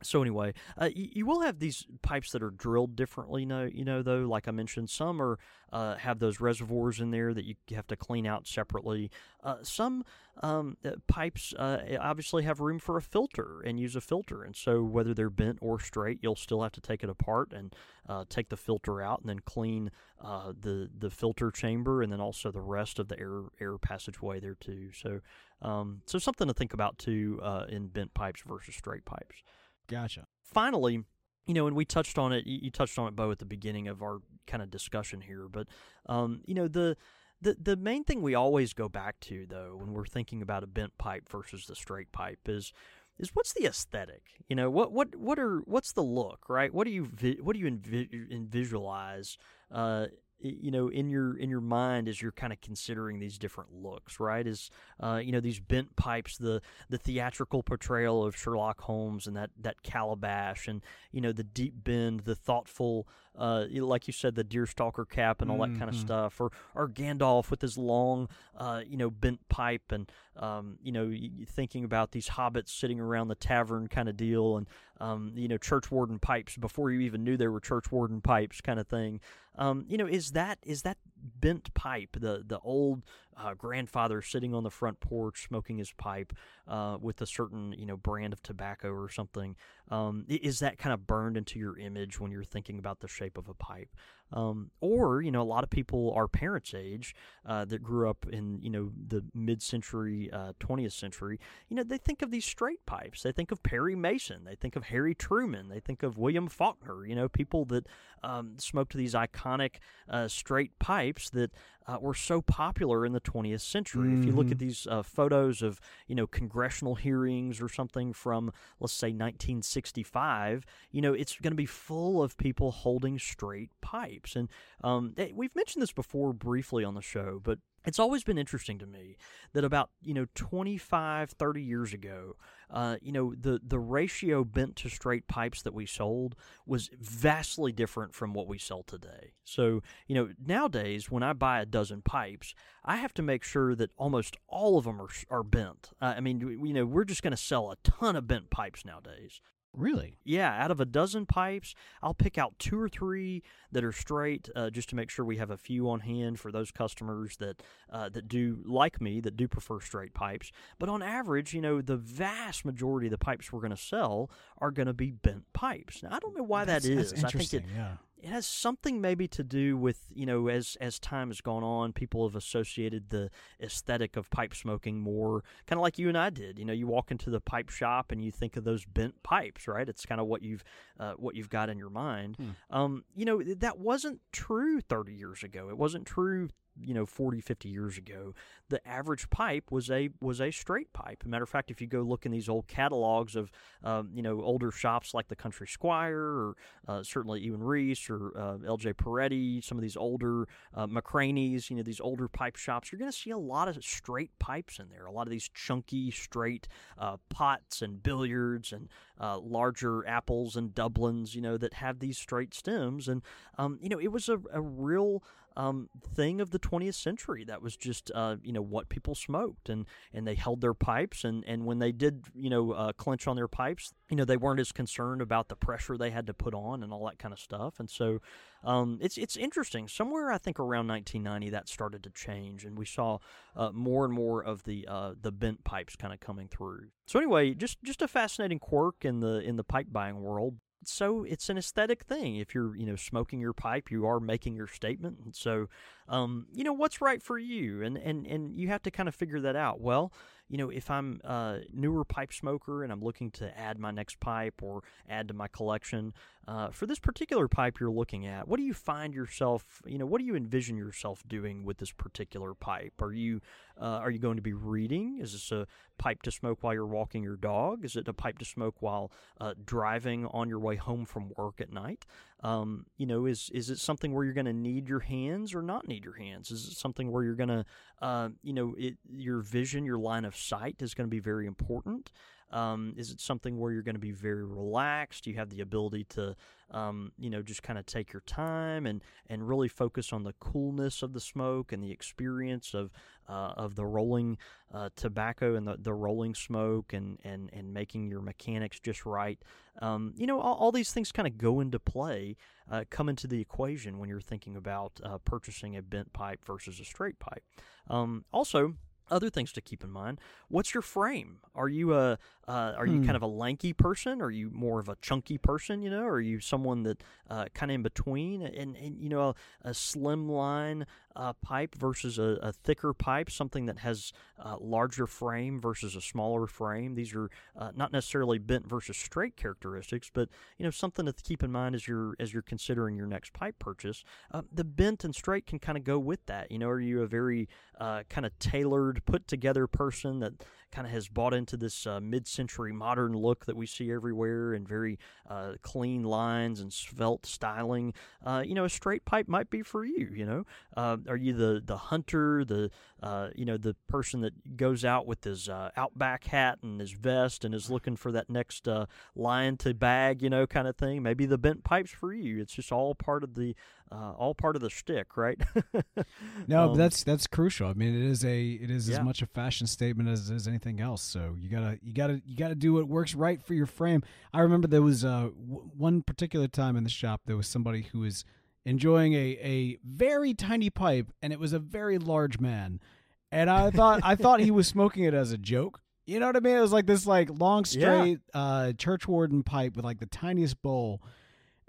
so anyway, uh, you, you, will have these pipes that are drilled differently. No, you know though, like I mentioned, some are uh, have those reservoirs in there that you have to clean out separately. Uh, some um, uh, pipes uh, obviously have room for a filter and use a filter, and so whether they're bent or straight, you'll still have to take it apart and uh, take the filter out, and then clean the the filter chamber, and then also the rest of the air air passageway there too. So, um, so something to think about too in bent pipes versus straight pipes. Gotcha. Finally, you know, and we touched on it. You touched on it, Bo, at the beginning of our kind of discussion here. But, um, you know, the the the main thing we always go back to, though, when we're thinking about a bent pipe versus the straight pipe, is is what's the aesthetic? You know, what what what are what's the look, right? What do you what do you envi- visualize uh, you know in your in your mind as you're kind of considering these different looks right? Is uh, you know these bent pipes the the theatrical portrayal of Sherlock Holmes and that that calabash and you know the deep bend the thoughtful uh, like you said the deerstalker cap and all mm-hmm. that kind of stuff or or Gandalf with his long uh, you know bent pipe and um, you know thinking about these hobbits sitting around the tavern kind of deal and um, you know churchwarden pipes before you even knew there were churchwarden pipes kind of thing um, you know, is that is that bent pipe, the the old uh, grandfather sitting on the front porch smoking his pipe uh, with a certain you know brand of tobacco or something, um, is that kind of burned into your image when you're thinking about the shape of a pipe? Um, or you know, a lot of people our parents' age uh, that grew up in you know the mid-century, uh, 20th century, you know, they think of these straight pipes. They think of Perry Mason. They think of Harry Truman. They think of William Faulkner. You know, people that um, smoked these iconic uh, straight pipes that uh, were so popular in the 20th century. Mm-hmm. If you look at mm-hmm. these uh, photos of you know congressional hearings or something from let's say 1965, you know it's going to be full of people holding straight pipes. And um, we've mentioned this before briefly on the show, but it's always been interesting to me that about you know 25 30 years ago uh, you know the the ratio bent to straight pipes that we sold was vastly different from what we sell today. So you know nowadays when i buy a dozen pipes i have to make sure that almost all of them are, are bent. Uh, i mean you know we're just going to sell a ton of bent pipes nowadays Really? Yeah, out of a dozen pipes, I'll pick out two or three that are straight, uh, just to make sure we have a few on hand for those customers that uh, that do like me, that do prefer straight pipes. But on average, you know, the vast majority of the pipes we're going to sell are going to be bent pipes. Now, I don't know why that's, that is. I think it, yeah it has something maybe to do with you know as as time has gone on people have associated the aesthetic of pipe smoking more kind of like you and I did. You know you walk into the pipe shop and you think of those bent pipes right? It's kind of what you've uh, what you've got in your mind. Hmm. um, you know that wasn't true 30 years ago. It wasn't true you know 40 50 years ago the average pipe was a was a straight pipe. Matter of fact if you go look in these old catalogs of um, you know older shops like the country squire or uh, certainly Iwan Ries or uh, lj peretti some of these older uh, McCranie's you know these older pipe shops you're going to see a lot of straight pipes in there. A lot of these chunky straight uh, pots and billiards and uh, larger apples and dublins you know that have these straight stems. And um, you know it was a, a real um, thing of the 20th century. That was just uh, you know what people smoked, and and they held their pipes, and and when they did you know uh, clench on their pipes, you know they weren't as concerned about the pressure they had to put on and all that kind of stuff. And so um, it's it's interesting. Somewhere I think around 1990 that started to change, and we saw uh, more and more of the uh, the bent pipes kind of coming through. So anyway, just just a fascinating quirk in the in the pipe buying world so it's an aesthetic thing. If you're, you know, smoking your pipe, you are making your statement. And so, um, you know, what's right for you? And, and, and you have to kind of figure that out. Well, you know, if I'm a newer pipe smoker and I'm looking to add my next pipe or add to my collection, uh, for this particular pipe you're looking at, what do you find yourself, you know, what do you envision yourself doing with this particular pipe? Are you uh, are you going to be reading? Is this a pipe to smoke while you're walking your dog? Is it a pipe to smoke while uh, driving on your way home from work at night? Um, you know, is is it something where you're going to need your hands or not need your hands? Is it something where you're going to, uh, you know, it, your vision, your line of sight is going to be very important? Um, is it something where you're going to be very relaxed? You have the ability to, um, you know, just kind of take your time and and really focus on the coolness of the smoke and the experience of uh, of the rolling uh, tobacco and the, the rolling smoke and, and, and making your mechanics just right. Um, you know, all, all, these things kind of go into play, uh, come into the equation when you're thinking about uh, purchasing a bent pipe versus a straight pipe. Um, also, other things to keep in mind. What's your frame? Are you a uh, are you kind hmm. of a lanky person? Are you more of a chunky person? You know, are you someone that uh, kind of in between? And, and you know, a, a slim line uh, pipe versus a, a, thicker pipe, something that has a larger frame versus a smaller frame. These are uh, not necessarily bent versus straight characteristics, but you know, something to keep in mind as you're as you're considering your next pipe purchase. Uh, the bent and straight can kind of go with that. You know, are you a very uh, kind of tailored, put together person that kind of has bought into this uh, mid-century modern look that we see everywhere and very uh, clean lines and svelte styling. Uh, you know, a straight pipe might be for you. You know, uh, are you the the hunter, the uh, you know the person that goes out with his uh, outback hat and his vest and is looking for that next lion to bag, you know, kind of thing? Maybe the bent pipes for you. It's just all part of the uh, all part of the stick, right? [laughs] no, um, that's that's crucial. I mean, it is a it is yeah. as much a fashion statement as, as anything else. So you gotta you gotta you gotta do what works right for your frame. I remember there was uh, w- one particular time in the shop there was somebody who was enjoying a a very tiny pipe, and it was a very large man, and I thought I thought he was smoking it as a joke. You know what I mean? It was like this like long straight yeah. uh, church warden pipe with like the tiniest bowl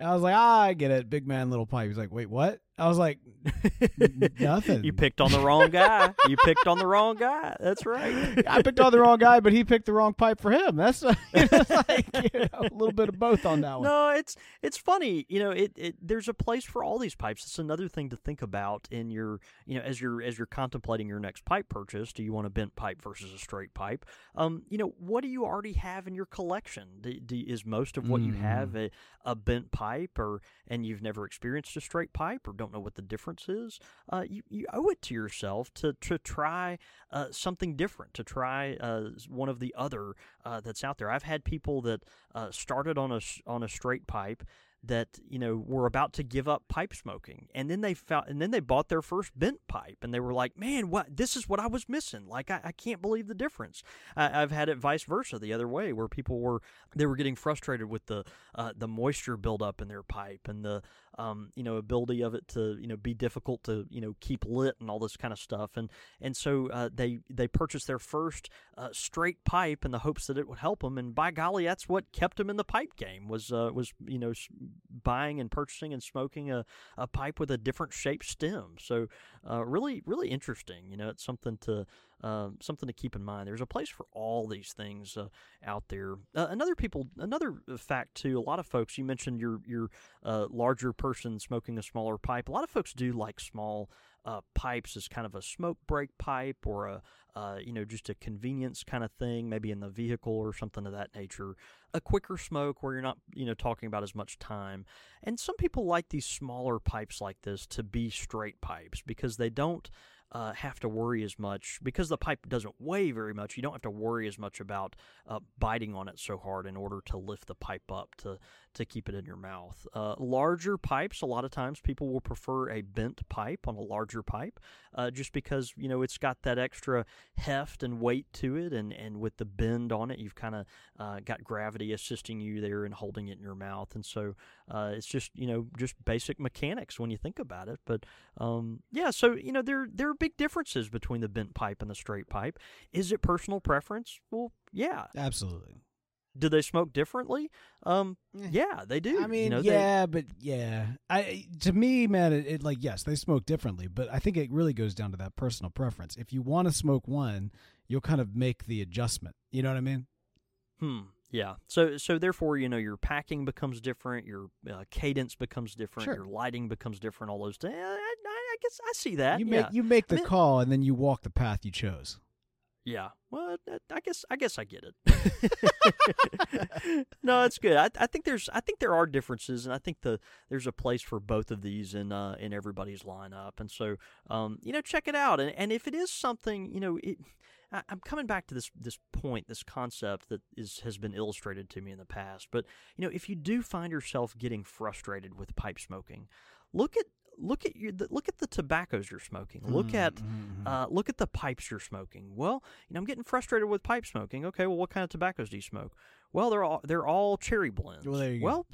and I was like, ah, I get it. Big man, little pipe. He's like, wait, what? I was like, [laughs] nothing. you picked on the wrong guy. you picked on the wrong guy. That's right. I picked on the wrong guy, but he picked the wrong pipe for him. That's [laughs] you know, like you know, a little bit of both on that one. No, it's it's funny. You know, it, it there's a place for all these pipes. It's another thing to think about in your you know as you're as you're contemplating your next pipe purchase. Do you want a bent pipe versus a straight pipe? Um, you know, what do you already have in your collection? Do, do, is most of what mm. you have mm. a, a bent pipe, or and you've never experienced a straight pipe, or don't know what the difference is, uh, you, you owe it to yourself to, to try uh, something different, to try uh, one of the other uh, that's out there. I've had people that uh, started on a, on a straight pipe that you know were about to give up pipe smoking. And then they found and then they bought their first bent pipe and they were like man what this is what i was missing. Like i, I can't believe the difference. I, i've had it vice versa the other way where people were they were getting frustrated with the uh, the moisture buildup in their pipe and the um, you know ability of it to you know be difficult to you know keep lit and all this kind of stuff. And and so uh, they they purchased their first uh, straight pipe in the hopes that it would help them and by golly that's what kept them in the pipe game was uh, was you know buying and purchasing and smoking a, a pipe with a different shaped stem so uh, really really interesting you know it's something to um, something to keep in mind. There's a place for all these things uh, out there. Uh, another people, another fact too. A lot of folks. You mentioned your your uh, larger person smoking a smaller pipe. A lot of folks do like small uh, pipes as kind of a smoke break pipe or a uh, you know just a convenience kind of thing, maybe in the vehicle or something of that nature. A quicker smoke where you're not you know talking about as much time. And some people like these smaller pipes like this to be straight pipes because they don't uh, have to worry as much because the pipe doesn't weigh very much. You don't have to worry as much about uh, biting on it so hard in order to lift the pipe up to to keep it in your mouth. Uh, larger pipes, a lot of times people will prefer a bent pipe on a larger pipe, uh, just because you know it's got that extra heft and weight to it, and and with the bend on it, you've kind of uh, got gravity assisting you there and holding it in your mouth, and so uh, it's just you know just basic mechanics when you think about it. But um, yeah, so you know there there big differences between the bent pipe and the straight pipe. Is it personal preference? Well, yeah. Absolutely. Do they smoke differently? Um, Eh. yeah, they do. I mean, you know, they- yeah, but yeah. I to me, man, it, it like yes, they smoke differently, but I think it really goes down to that personal preference. If you want to smoke one, you'll kind of make the adjustment. You know what I mean? Hmm. Yeah. So so therefore, you know, your packing becomes different, your uh, cadence becomes different, Sure. your lighting becomes different. All those. things. I, I guess I see that. you yeah. make you make I the mean- call and then you walk the path you chose. Yeah. Well, I- I guess I guess I get it. [laughs] no, it's good. I, I think there's I think there are differences, and I think the there's a place for both of these in uh, in everybody's lineup. And so, um, you know, check it out. And and if it is something, you know, it. I- I'm coming back to this this point, this concept that is has been illustrated to me in the past. But you know, if you do find yourself getting frustrated with pipe smoking, look at look at your the, look at the tobaccos you're smoking. Look at Mhm, mhm. uh, look at the pipes you're smoking. Well, you know, I'm getting frustrated with pipe smoking. Okay, well, what kind of tobaccos do you smoke? Well, they're all they're all cherry blends. Well, there you go.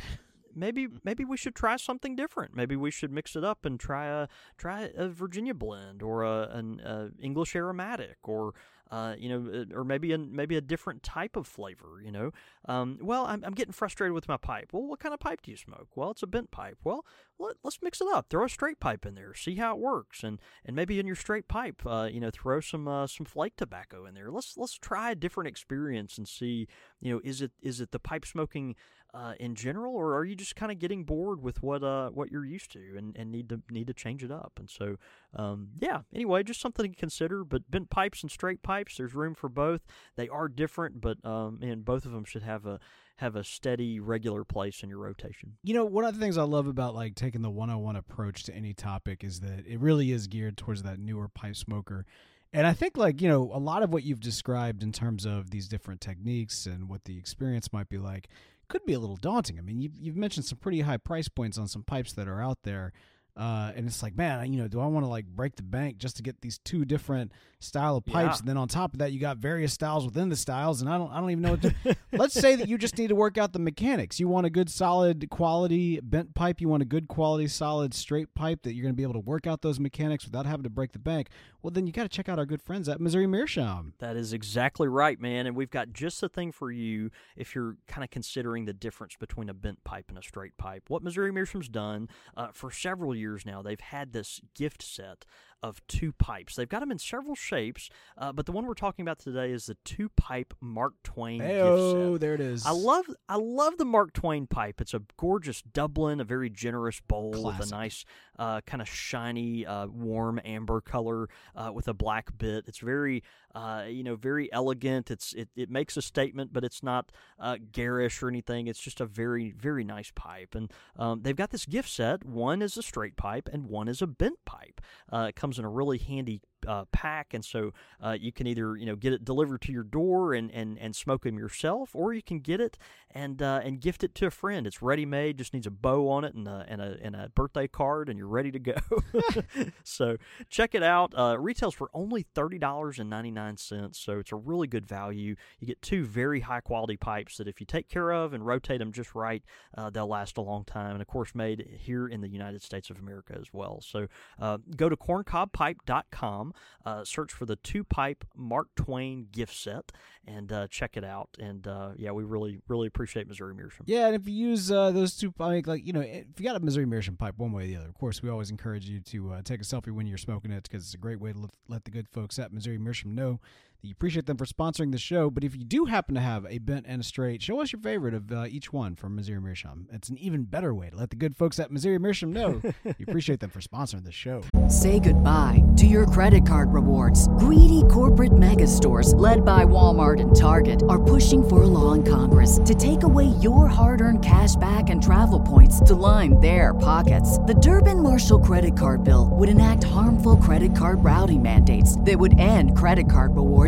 Maybe maybe we should try something different. Maybe we should mix it up and try a try a Virginia blend or a, an uh, English aromatic or uh, you know, uh, or maybe a maybe a different type of flavor. You know, um, well, I'm, I'm getting frustrated with my pipe. Well, what kind of pipe do you smoke? Well, it's a bent pipe. Well, let, us mix it up. Throw a straight pipe in there. See how it works. And and maybe in your straight pipe, uh, you know, throw some uh, some flake tobacco in there. Let's let's try a different experience and see. You know, is it is it the pipe smoking uh, in general, or are you just kind of getting bored with what uh what you're used to and, and need to need to change it up? And so, um, yeah. Anyway, just something to consider. But bent pipes and straight pipes, there's room for both. They are different, but um, and both of them should have a have a steady, regular place in your rotation. You know, one of the things I love about like taking the 101 approach to any topic is that it really is geared towards that newer pipe smoker. And I think like, you know, a lot of what you've described in terms of these different techniques and what the experience might be like could be a little daunting. I mean, you've, you've mentioned some pretty high price points on some pipes that are out there. Uh, and it's like, man, you know, do I want to like break the bank just to get these two different style of pipes? Yeah. And then on top of that, you got various styles within the styles, and I don't, I don't even know what to. [laughs] Let's say that you just need to work out the mechanics. You want a good, solid quality bent pipe. You want a good quality, solid straight pipe that you're going to be able to work out those mechanics without having to break the bank. Well, then you got to check out our good friends at Missouri Meerschaum. That is exactly right, man. And we've got just the thing for you if you're kind of considering the difference between a bent pipe and a straight pipe. What Missouri Meerschaum's done uh, for several years now, they've had this gift set of two pipes. They've got them in several shapes, uh, but the one we're talking about today is the two pipe Mark Twain Oh, there it is. I love I love the Mark Twain pipe. It's a gorgeous Dublin, a very generous bowl with a nice uh, kind of shiny, uh, warm amber color uh, with a black bit. It's very uh, you know very elegant. It's it, it makes a statement, but it's not uh, garish or anything. It's just a very very nice pipe. And um, they've got this gift set. One is a straight pipe and one is a bent pipe. Uh, it comes in a really handy uh, pack, and so uh, you can either you know get it delivered to your door and, and, and smoke them yourself, or you can get it and uh, and gift it to a friend. It's ready made, just needs a bow on it and a and a, and a birthday card, and you're ready to go. [laughs] [laughs] so check it out. Uh, retails for only thirty dollars and ninety nine cents, so it's a really good value. You get two very high quality pipes that if you take care of and rotate them just right, uh, they'll last a long time. And of course, made here in the United States of America as well. So uh, go to corncobpipe.com, uh, search for the two pipe Mark Twain gift set, and uh, check it out. And uh, yeah, we really, really appreciate Missouri Meerschaum. Yeah, and if you use uh, those two, I mean, like you know, if you got a Missouri Meerschaum pipe, one way or the other, of course, we always encourage you to uh, take a selfie when you're smoking it because it's a great way to let, let the good folks at Missouri Meerschaum know that you appreciate them for sponsoring the show. But if you do happen to have a bent and a straight, show us your favorite of uh, each one from Missouri Meerschaum. It's an even better way to let the good folks at Missouri Meerschaum know [laughs] you appreciate them for sponsoring the show. Say goodbye to your credit card rewards. Greedy corporate mega stores, led by Walmart and Target, are pushing for a law in Congress to take away your hard earned cash back and travel points to line their pockets. The Durbin Marshall credit card bill would enact harmful credit card routing mandates that would end credit card rewards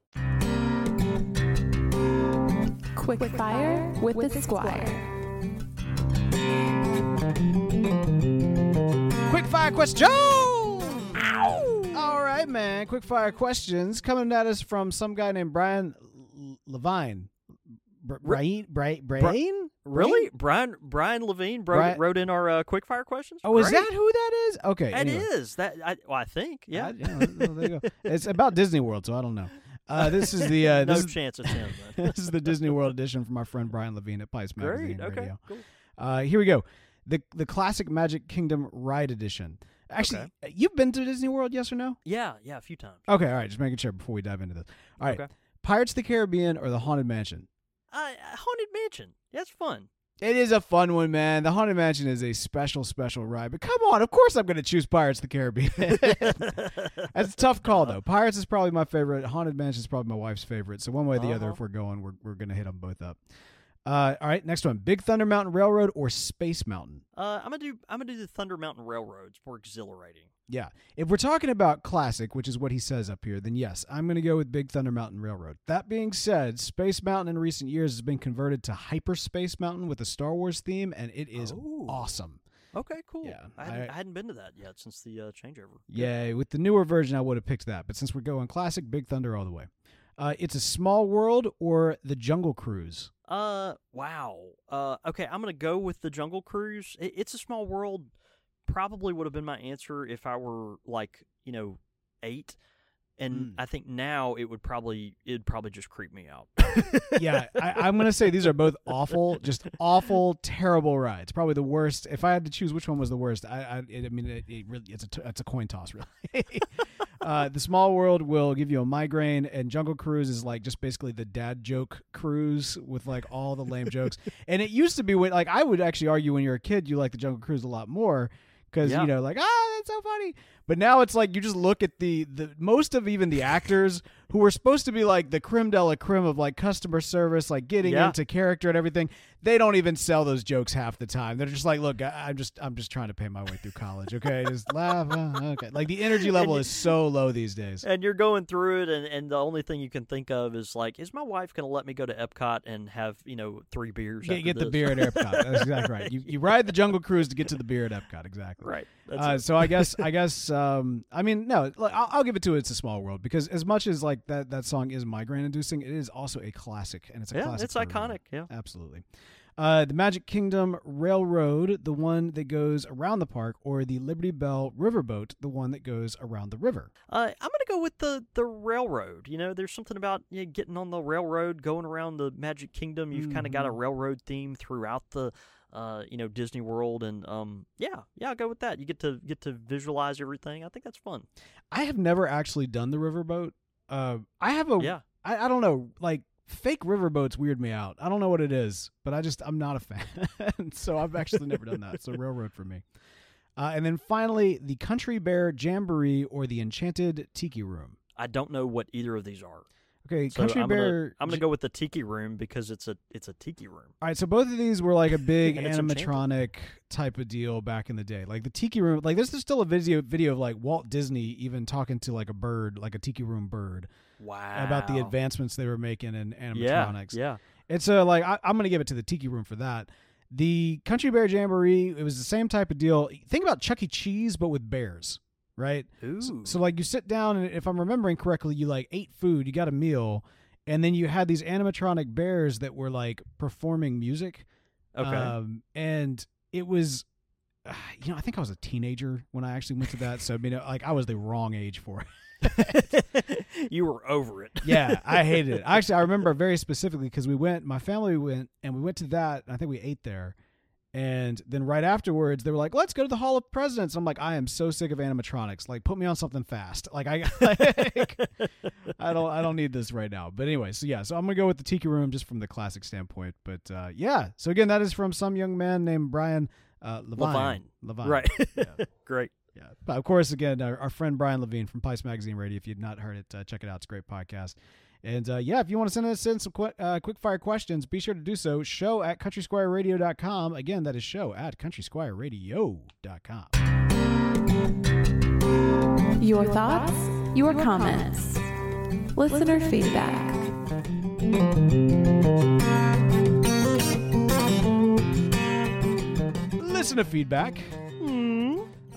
Quick Fire with the Squire. Quick fire question. All right, man. Quick fire questions coming at us from some guy named Brian Levine. Br- Brian? Brian? Brian? Really, Brian Brian Levine wrote, Brian- wrote in our uh, quickfire questions. Oh, is that who that is? Okay. That anyway. is that. I, well, I think. Yeah. I- yeah, well, there you go. It's about Disney World, so I don't know. Uh, this is the uh, [laughs] no this, is, chance it's him. [laughs] This is the Disney World edition from our friend Brian Levine at Pipes Magazine Great. Okay. Radio. Cool. Uh, here we go. The the classic Magic Kingdom ride edition. Actually, Okay. you've been to Disney World, yes or no? Yeah. Yeah. A few times. Okay, all right. Just making sure before we dive into this. All right, Okay. Pirates of the Caribbean or the Haunted Mansion? Uh, Haunted Mansion. That's fun. It is a fun one, man. The Haunted Mansion is a special, special ride. But come on, of course I'm going to choose Pirates of the Caribbean. [laughs] That's a tough call, though. Pirates is probably my favorite. Haunted Mansion is probably my wife's favorite. So one way or the other, Uh-huh. if we're going, we're, we're going to hit them both up. Uh, all right, next one: Big Thunder Mountain Railroad or Space Mountain? Uh, I'm gonna do. I'm gonna do the Thunder Mountain Railroad. It's more exhilarating. Yeah, if we're talking about classic, which is what he says up here, then yes, I'm going to go with Big Thunder Mountain Railroad. That being said, Space Mountain in recent years has been converted to Hyperspace Mountain with a Star Wars theme, and it is Oh. awesome. Okay. Cool. Yeah, I hadn't, I- I, hadn't been to that yet since the uh, changeover. Yeah, with the newer version, I would have picked that. But since we're going classic, Big Thunder all the way. Uh, it's a small world or the Jungle Cruise. Uh, wow. Uh, okay, I'm gonna go with the Jungle Cruise. It, it's a small world. Probably would have been my answer if I were like you know eight, and Mm. I think now it would probably it'd probably just creep me out. [laughs] yeah, I, I'm going to say these are both awful, just awful, terrible rides. Probably the worst. If I had to choose which one was the worst, I, I, it, I mean, it, it really, it's a, t- it's a coin toss, really. [laughs] uh, the Small World will give you a migraine, and Jungle Cruise is like just basically the dad joke cruise with like all the lame jokes. [laughs] And it used to be when, like, I would actually argue when you're a kid, you like the Jungle Cruise a lot more because Yeah. you know, like, ah, that's so funny. But now it's like you just look at the the most of even the actors who were supposed to be like the creme de la creme of like customer service, like getting Yeah. into character and everything. They don't even sell those jokes half the time. They're just like, look, I, I'm just I'm just trying to pay my way through college. Okay, [laughs] just laugh. uh, okay, like the energy level is so low these days. and you're going through it, and, and the only thing you can think of is like, is my wife gonna let me go to Epcot and have you know three beers? Get, after get the beer at Epcot. [laughs] That's exactly right. You, you ride the Jungle Cruise to get to the beer at Epcot. Exactly. right. Uh, so I guess I guess [laughs] um, I mean no, I'll, I'll give it to It's a Small World because as much as like that that song is migraine inducing, it is also a classic and it's a yeah, classic. it's for a reason. iconic. Yeah. Absolutely. Uh, the Magic Kingdom Railroad, the one that goes around the park, or the Liberty Belle Riverboat, the one that goes around the river. Uh, I'm gonna go with the the railroad. You know, there's something about you know, getting on the railroad, going around the Magic Kingdom. You've kind of got a Mhm. railroad theme throughout the, uh, you know, Disney World, and um, yeah, yeah, I'll go with that. You get to get to visualize everything. I think that's fun. I have never actually done the riverboat. Uh, I have a Yeah. I, I don't know, like fake riverboats weird me out. I don't know what it is, but I just I'm not a fan. [laughs] so I've actually never done that. So [laughs] railroad for me. Uh, and then finally, the Country Bear Jamboree or the Enchanted Tiki Room. I don't know what either of these are. Okay, So Country I'm Bear. Gonna, I'm gonna go with the Tiki Room because it's a it's a Tiki room. All right, so both of these were like a [laughs] big And it's enchanted. animatronic type of deal back in the day. Like the Tiki Room, like this is still a video video of like Walt Disney even talking to like a bird, like a Tiki Room bird, Wow. about the advancements they were making in animatronics. Yeah, yeah. It's a like I, I'm gonna give it to the Tiki Room for that. The Country Bear Jamboree, it was the same type of deal. Think about Chuck E. Cheese, but with bears, right? So, so, like you sit down and if I'm remembering correctly, you like ate food, you got a meal, and then you had these animatronic bears that were like performing music. okay. Um, and it was, uh, you know, I think I was a teenager when I actually went to that. So I mean, like I was the wrong age for it. [laughs] you were over it. [laughs] yeah, I hated it. [laughs] Actually, I remember very specifically because we went, my family went, and we went to that. And I think we ate there, and then right afterwards, they were like, "Let's go to the Hall of Presidents." I'm like, I am so sick of animatronics. Like, put me on something fast. Like, I, [laughs] like, I don't, I don't need this right now. But anyway, so yeah, so I'm gonna go with the Tiki Room just from the classic standpoint. But uh, yeah, so again, that is from some young man named Brian uh, Levine. Levine. Levine. Right. Yeah. [laughs] Great. Yeah. But of course, again, our, our friend Brian Levine from Pipes Magazine Radio. If you've not heard it, uh, check it out. It's a great podcast. And uh, yeah, if you want to send us in some qu- uh, quick fire questions, be sure to do so. Show at countrysquireradio.com. Again, that is show at countrysquireradio.com. Your thoughts, your comments, listener feedback. Listener feedback.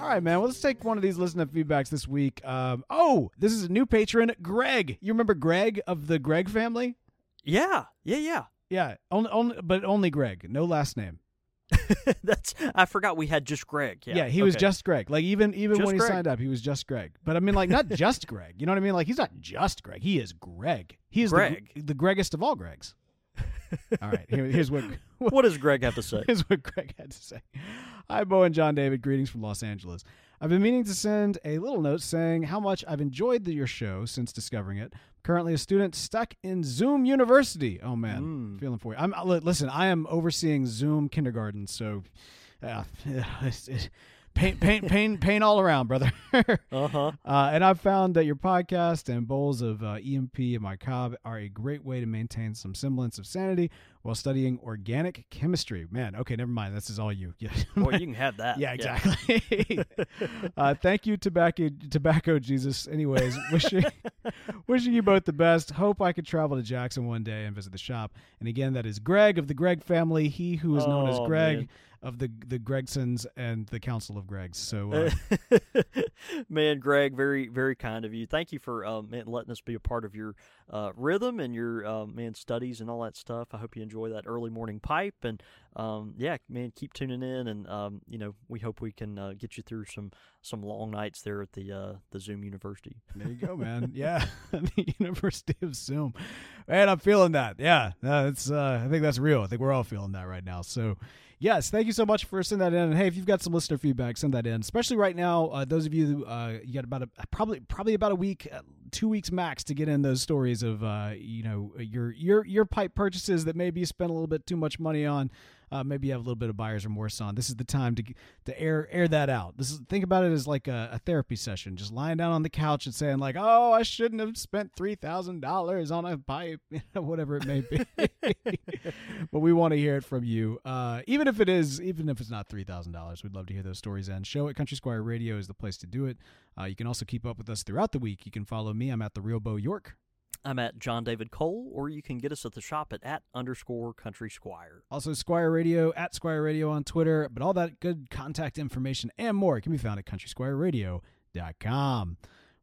All right, man. Well, let's take one of these listener feedbacks this week. Um, oh, this is a new patron, Greg. You remember Greg of the Greg family? Yeah. Yeah. Yeah. Yeah, only, only, but only Greg, no last name. [laughs] That's. I forgot we had just Greg. Yeah. Yeah, he was just Greg. Like even even Just when he Greg. signed up, he was just Greg. But I mean, like not just [laughs] Greg. You know what I mean? Like he's not just Greg. He is Greg. He is Greg. the, the Gregest of all Gregs. all right, here, here's what [laughs] What does Greg have to say? is what Greg had to say. Hi, Bo and John David. Greetings from Los Angeles. I've been meaning to send a little note saying how much I've enjoyed the, your show since discovering it. Currently, a student stuck in Zoom University. Oh man, Mm. feeling for you. I'm listen. I am overseeing Zoom kindergarten, so uh, [laughs] it's pain, pain, pain, pain all around, brother. [laughs] Uh huh. Uh, and I've found that your podcast and bowls of uh, EMP and my cob are a great way to maintain some semblance of sanity while studying organic chemistry. Man, okay, never mind. This is all you. [laughs] Yeah. Boy, you can have that. Yeah, exactly. [laughs] uh, thank you, tobacco, tobacco Jesus. Anyways, wishing wishing you both the best. Hope I could travel to Jackson one day and visit the shop. And again, that is Greg of the Greg family. He who is known as Oh, Greg man. Of the the Gregsons and the Council of Gregs. So uh, [laughs] man, Greg, very, very kind of you. Thank you for um, man, letting us be a part of your uh, rhythm and your uh, man studies and all that stuff. I hope you enjoy that early morning pipe, and um, yeah, man, keep tuning in, and um, you know, we hope we can uh, get you through some some long nights there at the uh, the Zoom University. There you go, man. Yeah, [laughs] the University of Zoom, man. I'm feeling that. Yeah, that's. Uh, I think that's real. I think we're all feeling that right now. So, yes, thank you so much for sending that in. And hey, if you've got some listener feedback, send that in. Especially right now, uh, those of you who uh, you got about a probably probably about a week, uh, two weeks max to get in those stories of uh, you know your your your pipe purchases that maybe you spent a little bit too much money on. Uh, maybe you have a little bit of buyer's remorse on. This is the time to to air air that out. This is think about it as like a, a therapy session, just lying down on the couch and saying like, "Oh, I shouldn't have spent three thousand dollars on a pipe, [laughs] whatever it may be." [laughs] but we want to hear it from you, uh, even if it is, even if it's not three thousand dollars. We'd love to hear those stories. And show at Country Squire Radio is the place to do it. Uh, you can also keep up with us throughout the week. You can follow me. I'm at the Real Bo York. I'm at John David Cole, or you can get us at the shop at at underscore Country Squire. Also, Squire Radio at Squire Radio on Twitter, but all that good contact information and more can be found at countrysquireradio.com.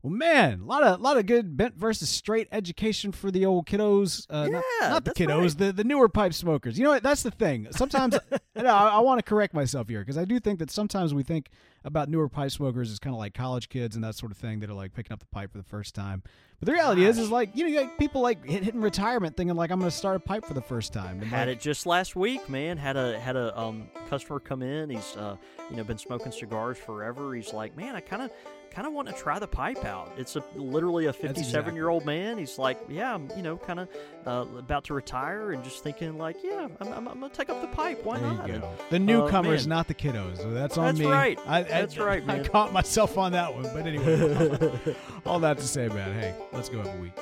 Well, man, a lot of lot of good bent versus straight education for the old kiddos. Uh, not, Yeah, not the kiddos, right. the, the newer pipe smokers. You know what? That's the thing. Sometimes [laughs] I, I want to correct myself here because I do think that sometimes we think about newer pipe smokers as kind of like college kids and that sort of thing that are like picking up the pipe for the first time. But the reality is, is like you know, you got people like hit, hitting retirement thinking like I'm going to start a pipe for the first time. And Had like, it just last week, man. Had a had a um, customer come in. He's uh, you know been smoking cigars forever. He's like, man, I kind of kind of want to try the pipe out. It's a literally a 57 exactly year old man. He's like, yeah, I'm you know kind of uh, about to retire and just thinking like, yeah, I'm, I'm, I'm gonna take up the pipe. Why There not? And. The newcomers, man. not the kiddos. That's on That's me. right. I, I, That's right, I caught myself on that one. But anyway, [laughs] [laughs] all that to say, man. Hey, let's go have a week.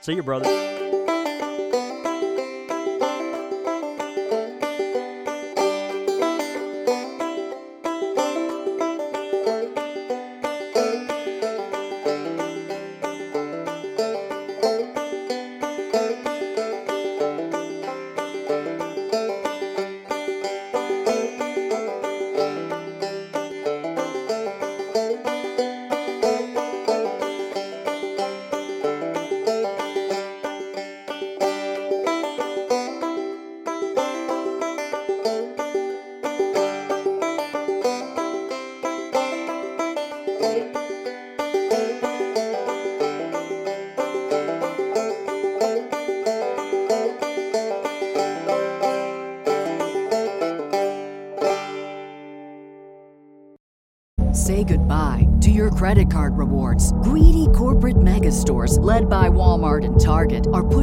See you, brother.